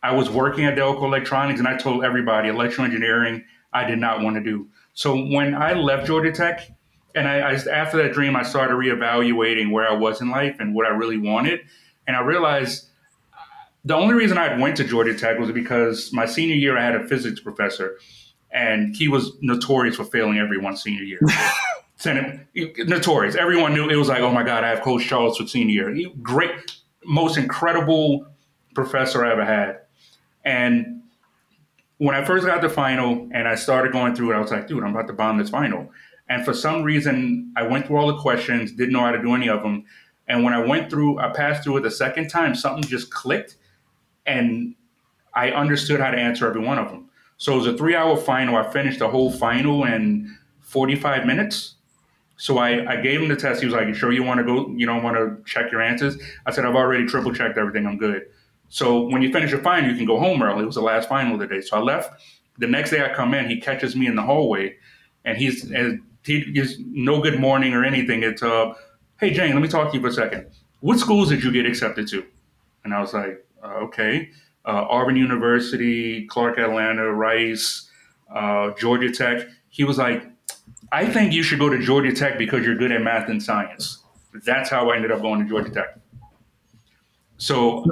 I was working at Delco Electronics, and I told everybody electrical engineering I did not want to do. So when I left Georgia Tech, and I, I, after that dream, I started reevaluating where I was in life and what I really wanted, and I realized uh, the only reason I went to Georgia Tech was because my senior year I had a physics professor, and he was notorious for failing everyone senior year. *laughs* notorious. Everyone knew it was like, oh my god, I have Coach Charles for senior year. He, great, most incredible professor I ever had, and when I first got the final and I started going through it, I was like, dude, I'm about to bomb this final. And for some reason, I went through all the questions, didn't know how to do any of them. And when I went through, I passed through it the second time, something just clicked and I understood how to answer every one of them. So it was a three hour final. I finished the whole final in 45 minutes. So I, I gave him the test. He was like, You sure you want to go? You don't want to check your answers? I said, I've already triple checked everything. I'm good. So when you finish your final, you can go home early. It was the last final of the day. So I left. The next day I come in, he catches me in the hallway and he's he gives no good morning or anything. It's uh, hey Jane, let me talk to you for a second. What schools did you get accepted to? And I was like, uh, okay, uh, Auburn University, Clark Atlanta, Rice, uh, Georgia Tech. He was like, I think you should go to Georgia Tech because you're good at math and science. That's how I ended up going to Georgia Tech. So,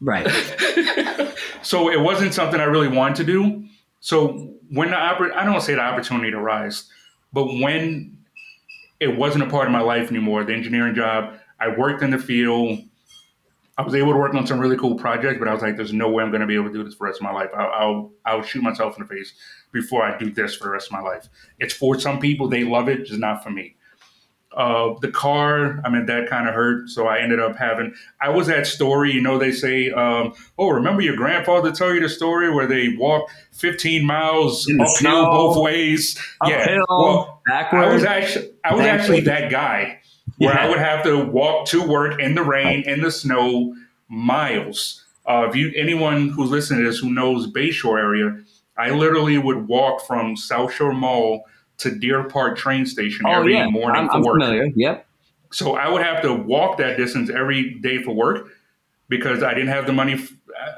right. *laughs* so it wasn't something I really wanted to do. So when the I don't say the opportunity to rise. But when it wasn't a part of my life anymore, the engineering job, I worked in the field. I was able to work on some really cool projects, but I was like, "There's no way I'm going to be able to do this for the rest of my life. I'll, I'll, I'll shoot myself in the face before I do this for the rest of my life." It's for some people; they love it, just not for me. Uh, the car, I mean, that kind of hurt. So I ended up having, I was at story, you know, they say, um, oh, remember your grandfather tell you the story where they walk 15 miles uphill both ways? Uphill, yeah. Well, backwards. I was actually, I was actually that guy where yeah. I would have to walk to work in the rain, in the snow, miles. Uh, if you, anyone who's listening to this who knows Bayshore area, I literally would walk from South Shore Mall to Deer Park train station oh, every yeah. morning I'm, for I'm work. Familiar. Yep. So I would have to walk that distance every day for work because I didn't have the money.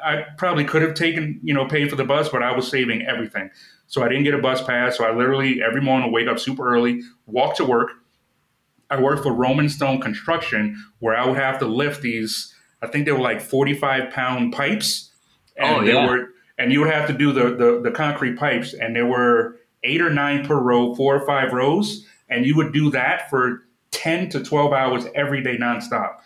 I probably could have taken, you know, paid for the bus, but I was saving everything. So I didn't get a bus pass. So I literally every morning would wake up super early, walk to work. I worked for Roman Stone Construction where I would have to lift these. I think they were like forty-five pound pipes, and oh, yeah. they were, and you would have to do the, the the concrete pipes, and there were eight or nine per row, four or five rows, and you would do that for 10 to 12 hours every day nonstop.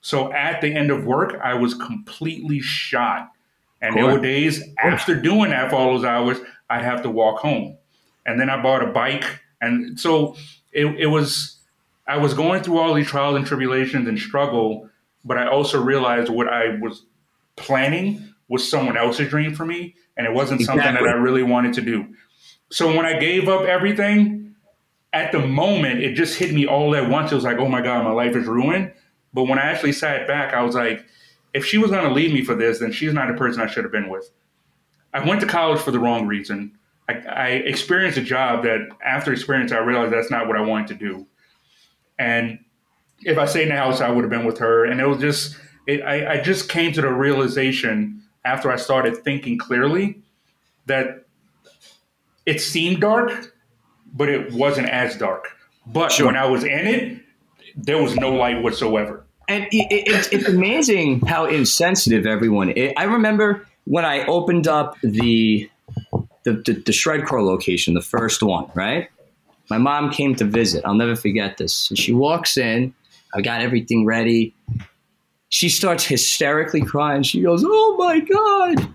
So at the end of work, I was completely shot. And cool. there were days after doing that for all those hours, I'd have to walk home. And then I bought a bike. And so it, it was, I was going through all these trials and tribulations and struggle, but I also realized what I was planning was someone else's dream for me. And it wasn't exactly. something that I really wanted to do. So when I gave up everything, at the moment, it just hit me all at once. It was like, oh my God, my life is ruined. But when I actually sat back, I was like, if she was going to leave me for this, then she's not the person I should have been with. I went to college for the wrong reason. I, I experienced a job that after experience, I realized that's not what I wanted to do. And if I stayed in the house, I would have been with her. And it was just, it, I, I just came to the realization after I started thinking clearly that it seemed dark, but it wasn't as dark. But sure. when I was in it, there was no light whatsoever. And it, it, it's, it's amazing how insensitive everyone is. I remember when I opened up the, the, the, the Shredcore location, the first one, right? My mom came to visit. I'll never forget this. And she walks in. I got everything ready. She starts hysterically crying. She goes, Oh my God,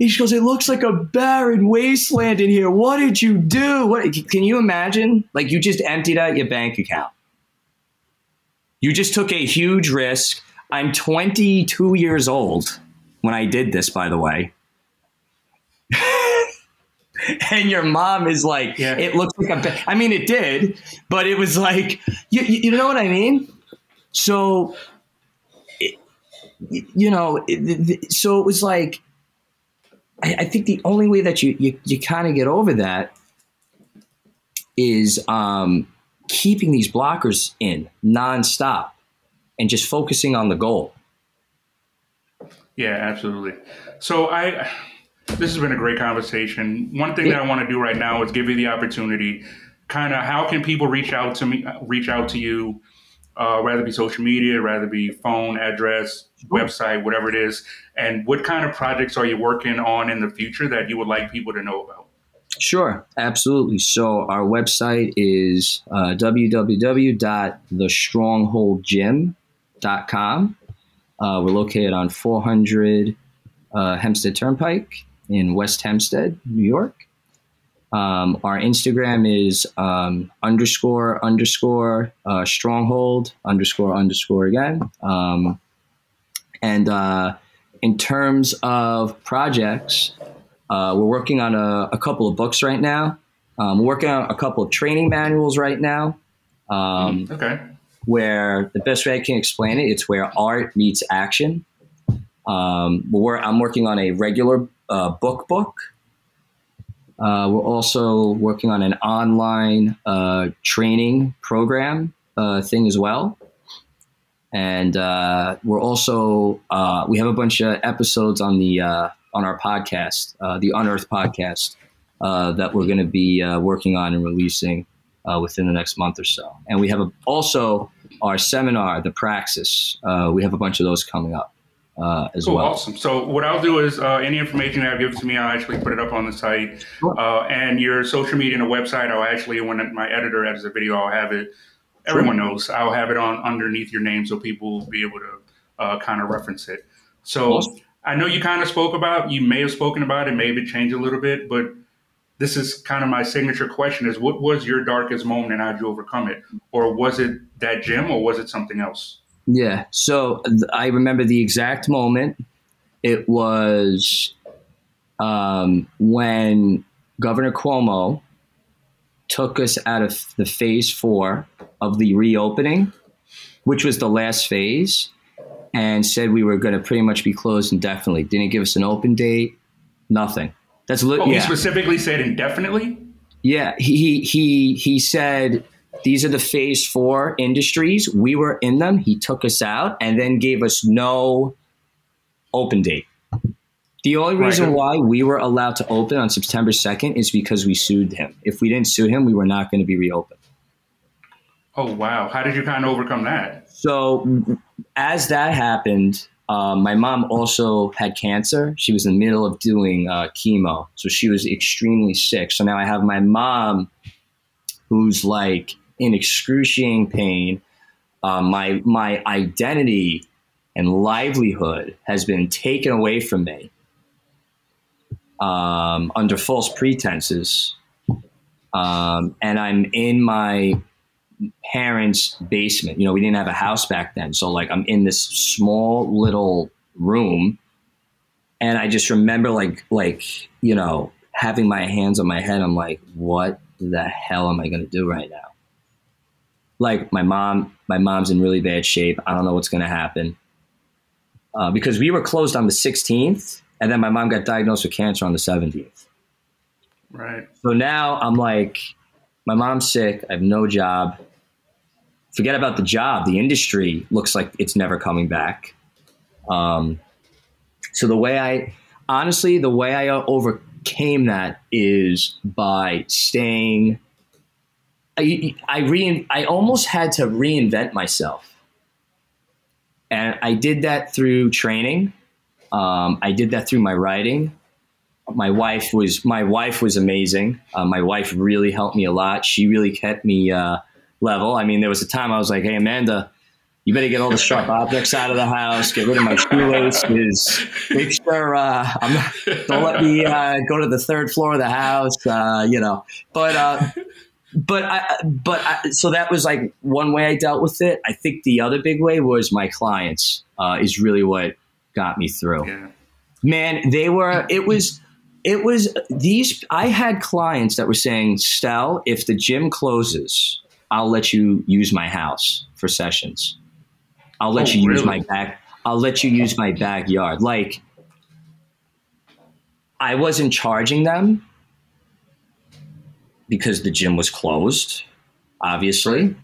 he goes, it looks like a barren wasteland in here. What did you do? What can you imagine? Like you just emptied out your bank account. You just took a huge risk. I'm 22 years old when I did this, by the way. *laughs* and your mom is like, yeah. it looks like a. Ba-. I mean, it did, but it was like, you, you know what I mean? So, it, you know, it, so it was like I, I think the only way that you you, you kind of get over that is um, keeping these blockers in nonstop and just focusing on the goal. Yeah, absolutely. So I this has been a great conversation. One thing that I want to do right now is give you the opportunity kind of how can people reach out to me reach out to you uh, rather be social media, rather be phone, address, website, whatever it is. And what kind of projects are you working on in the future that you would like people to know about? Sure, absolutely. So our website is uh, www.thestrongholdgym.com. Uh, we're located on 400 uh, Hempstead Turnpike in West Hempstead, New York. Um, our Instagram is um, underscore underscore uh, stronghold underscore underscore again. Um, and uh, in terms of projects, uh, we're working on a, a, couple of books right now. Um, we're working on a couple of training manuals right now. Um, okay. Where the best way I can explain it, it's where art meets action. Um, I'm working on a regular uh, book book uh, we're also working on an online uh, training program uh, thing as well. And uh, we're also uh, we have a bunch of episodes on the uh, on our podcast, the Unearth podcast, that we're going to be working on and releasing within the next month or so. And we have a, also our seminar, the Praxis. we have a bunch of those coming up uh, as cool, well. Awesome. So what I'll do is uh, any information that gives to me, I'll actually put it up on the site. Sure. Uh, and your social media and a website, I'll actually, when my editor edits a video, I'll have it. Everyone sure. knows I'll have it on underneath your name so people will be able to uh, kind of reference it. So awesome. I know you kind of spoke about, you may have spoken about it, maybe changed a little bit, but this is kind of my signature question: is what was your darkest moment and how did you overcome it, or was it that gym, or was it something else? Yeah. So I remember the exact moment. It was um, when Governor Cuomo took us out of the phase four of the reopening, which was the last phase, and said we were going to pretty much be closed indefinitely. Didn't give us an open date, nothing. That's li- oh, yeah. he specifically said indefinitely. Yeah, he he he said these are the phase four industries. We were in them. He took us out and then gave us no open date. The only reason right. why we were allowed to open on September 2nd is because we sued him. If we didn't sue him, we were not going to be reopened. Oh, wow. How did you kind of overcome that? So, as that happened, um, my mom also had cancer. She was in the middle of doing uh, chemo. So, she was extremely sick. So, now I have my mom who's like in excruciating pain. Uh, my, my identity and livelihood has been taken away from me um, under false pretenses. Um, and I'm in my parents' basement. You know, we didn't have a house back then. So, like, I'm in this small little room. And I just remember, like, like, you know, having my hands on my head. I'm like, what the hell am I going to do right now? Like, my mom, my mom's in really bad shape. I don't know what's going to happen. Uh, because we were closed on the 16th and then my mom got diagnosed with cancer on the 17th. Right. So now I'm like, my mom's sick. I have no job. Forget about the job. The industry looks like it's never coming back. Um, so the way I, honestly, the way I overcame that is by staying. I I re I almost had to reinvent myself, and I did that through training. Um, I did that through my writing. My wife was my wife was amazing. Uh, my wife really helped me a lot. She really kept me uh, level. I mean, there was a time I was like, "Hey, Amanda, you better get all the sharp *laughs* objects out of the house. Get rid of my shoelaces. Make sure uh, I'm not, don't let me uh, go to the third floor of the house. Uh, you know, but uh, but I, but I, so that was like one way I dealt with it. I think the other big way was my clients uh, is really what got me through. Yeah. Man, they were, it was, it was these, I had clients that were saying, Stel, if the gym closes, I'll let you use my house for sessions. I'll let oh, you really? use my back. I'll let you use my backyard. Like, I wasn't charging them because the gym was closed, obviously.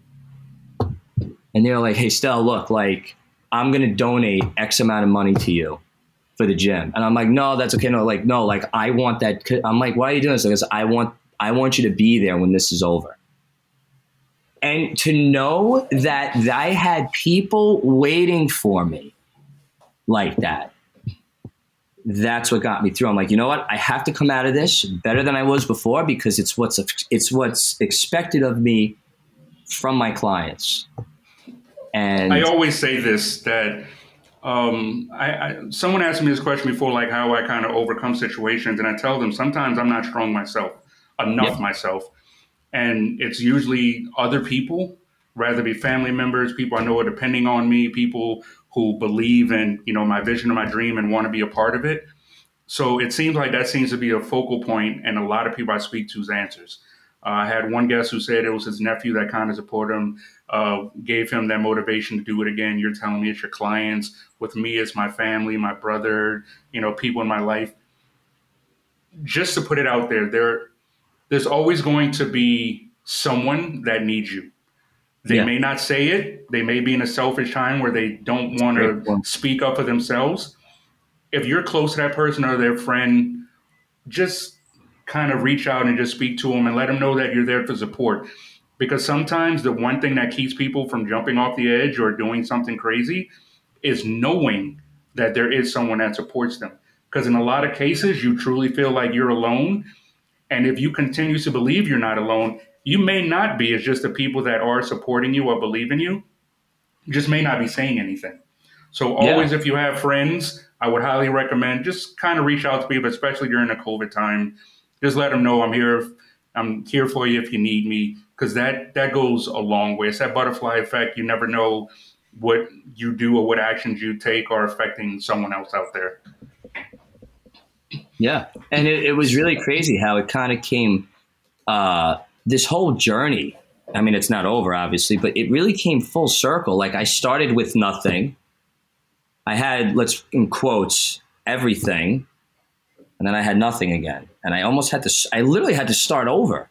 And they were like, hey, Stel, look, like, I'm going to donate X amount of money to you for the gym. And I'm like, no, that's okay. No, like, no, like I want that. I'm like, why are you doing this? Because I want, I want you to be there when this is over. And to know that I had people waiting for me like that, that's what got me through. I'm like, you know what? I have to come out of this better than I was before because it's what's it's what's expected of me from my clients. And I always say this that um, I, I, someone asked me this question before, like how I kind of overcome situations, and I tell them sometimes I'm not strong myself enough myself, and it's usually other people, rather be family members, people I know are depending on me, people who believe in you know my vision or my dream and want to be a part of it. So it seems like that seems to be a focal point, and a lot of people I speak to's answers. Uh, I had one guest who said it was his nephew that kind of supported him uh, gave him that motivation to do it again. You're telling me it's your clients. With me, it's my family, my brother, you know, people in my life. Just to put it out there, there, there's always going to be someone that needs you. They yeah. may not say it. They may be in a selfish time where they don't want to speak up for themselves. If you're close to that person or their friend, just kind of reach out and just speak to them and let them know that you're there for support because sometimes the one thing that keeps people from jumping off the edge or doing something crazy is knowing that there is someone that supports them. Because in a lot of cases, you truly feel like you're alone. And if you continue to believe you're not alone, you may not be. It's just the people that are supporting you or believe in you just may not be saying anything. So always, yeah. if you have friends, I would highly recommend just kind of reach out to people, especially during the COVID time. just let them know I'm here. I'm here for you if you need me, because that that goes a long way. It's that butterfly effect. You never know what you do or what actions you take are affecting someone else out there. Yeah, and it, it was really crazy how it kind of came. Uh, this whole journey. I mean, it's not over, obviously, but it really came full circle. Like I started with nothing. I had, let's in quotes, everything, and then I had nothing again, and I almost had to. I literally had to start over.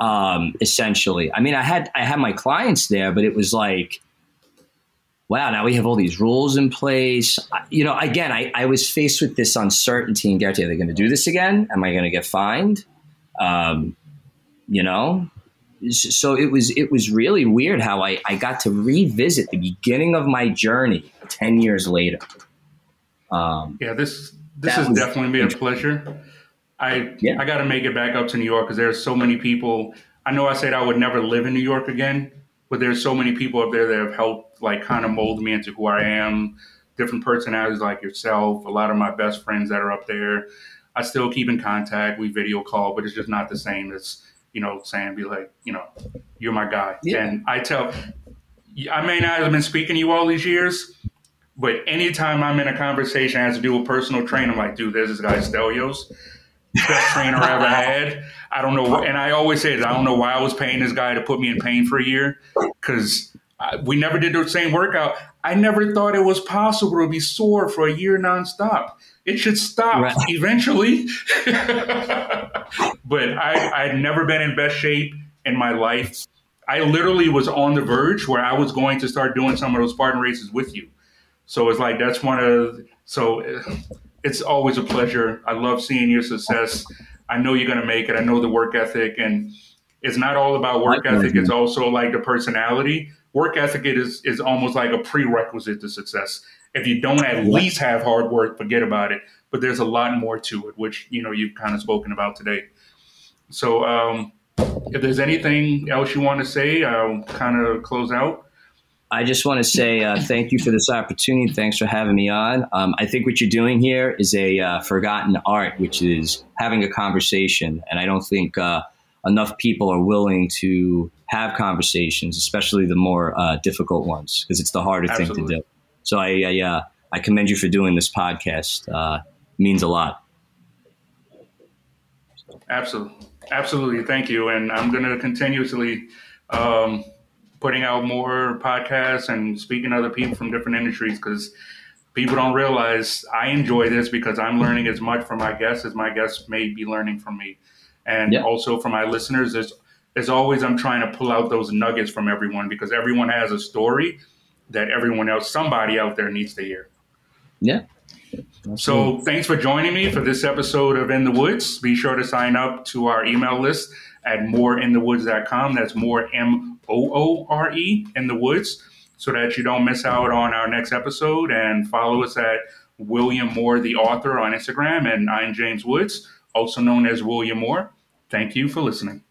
Um, essentially, I mean, I had I had my clients there, but it was like wow, now we have all these rules in place. You know, again, I, I was faced with this uncertainty and guarantee, are they going to do this again? Am I going to get fined? Um, you know, so it was it was really weird how I, I got to revisit the beginning of my journey 10 years later. Um, yeah, this this has definitely been a pleasure. I yeah. I got to make it back up to New York because there's so many people. I know I said I would never live in New York again, but there's so many people up there that have helped like kind of mold me into who I am. Different personalities like yourself, a lot of my best friends that are up there. I still keep in contact. We video call, but it's just not the same as you know saying be like you know you're my guy. Yeah. And I tell I may not have been speaking to you all these years, but anytime I'm in a conversation has to do with personal training, I'm like, dude, there's this guy Stelios best trainer I ever had. I don't know, and I always say I don't know why I was paying this guy to put me in pain for a year because we never did the same workout. I never thought it was possible to be sore for a year nonstop. It should stop right. *laughs* eventually. *laughs* but I, I'd never been in best shape in my life. I literally was on the verge where I was going to start doing some of those Spartan races with you. So it's like that's one of so uh, it's always a pleasure. I love seeing your success. I know you're going to make it. I know the work ethic, and it's not all about work ethic. It's also like the personality. Work ethic is is almost like a prerequisite to success. If you don't at least have hard work, forget about it. But there's a lot more to it, which you know you've kind of spoken about today. So, um, if there's anything else you want to say, I'll kind of close out. I just want to say uh, thank you for this opportunity. Thanks for having me on. Um, I think what you're doing here is a uh, forgotten art, which is having a conversation. And I don't think uh, enough people are willing to have conversations, especially the more uh, difficult ones, because it's the harder Absolutely. thing to do. So I, I, uh, I, commend you for doing this podcast. Uh, means a lot. Absolutely. Absolutely. Thank you. And I'm going to continuously. Um, putting out more podcasts and speaking to other people from different industries because people don't realize I enjoy this because I'm learning as much from my guests as my guests may be learning from me. And yeah. also for my listeners, there's as always I'm trying to pull out those nuggets from everyone because everyone has a story that everyone else, somebody out there needs to hear. Yeah. So thanks for joining me for this episode of In the Woods. Be sure to sign up to our email list at moreinthewoods.com. That's more M O O R E in the woods so that you don't miss out on our next episode. And follow us at William Moore, the author, on Instagram, and I'm James Woods, also known as William Moore. Thank you for listening.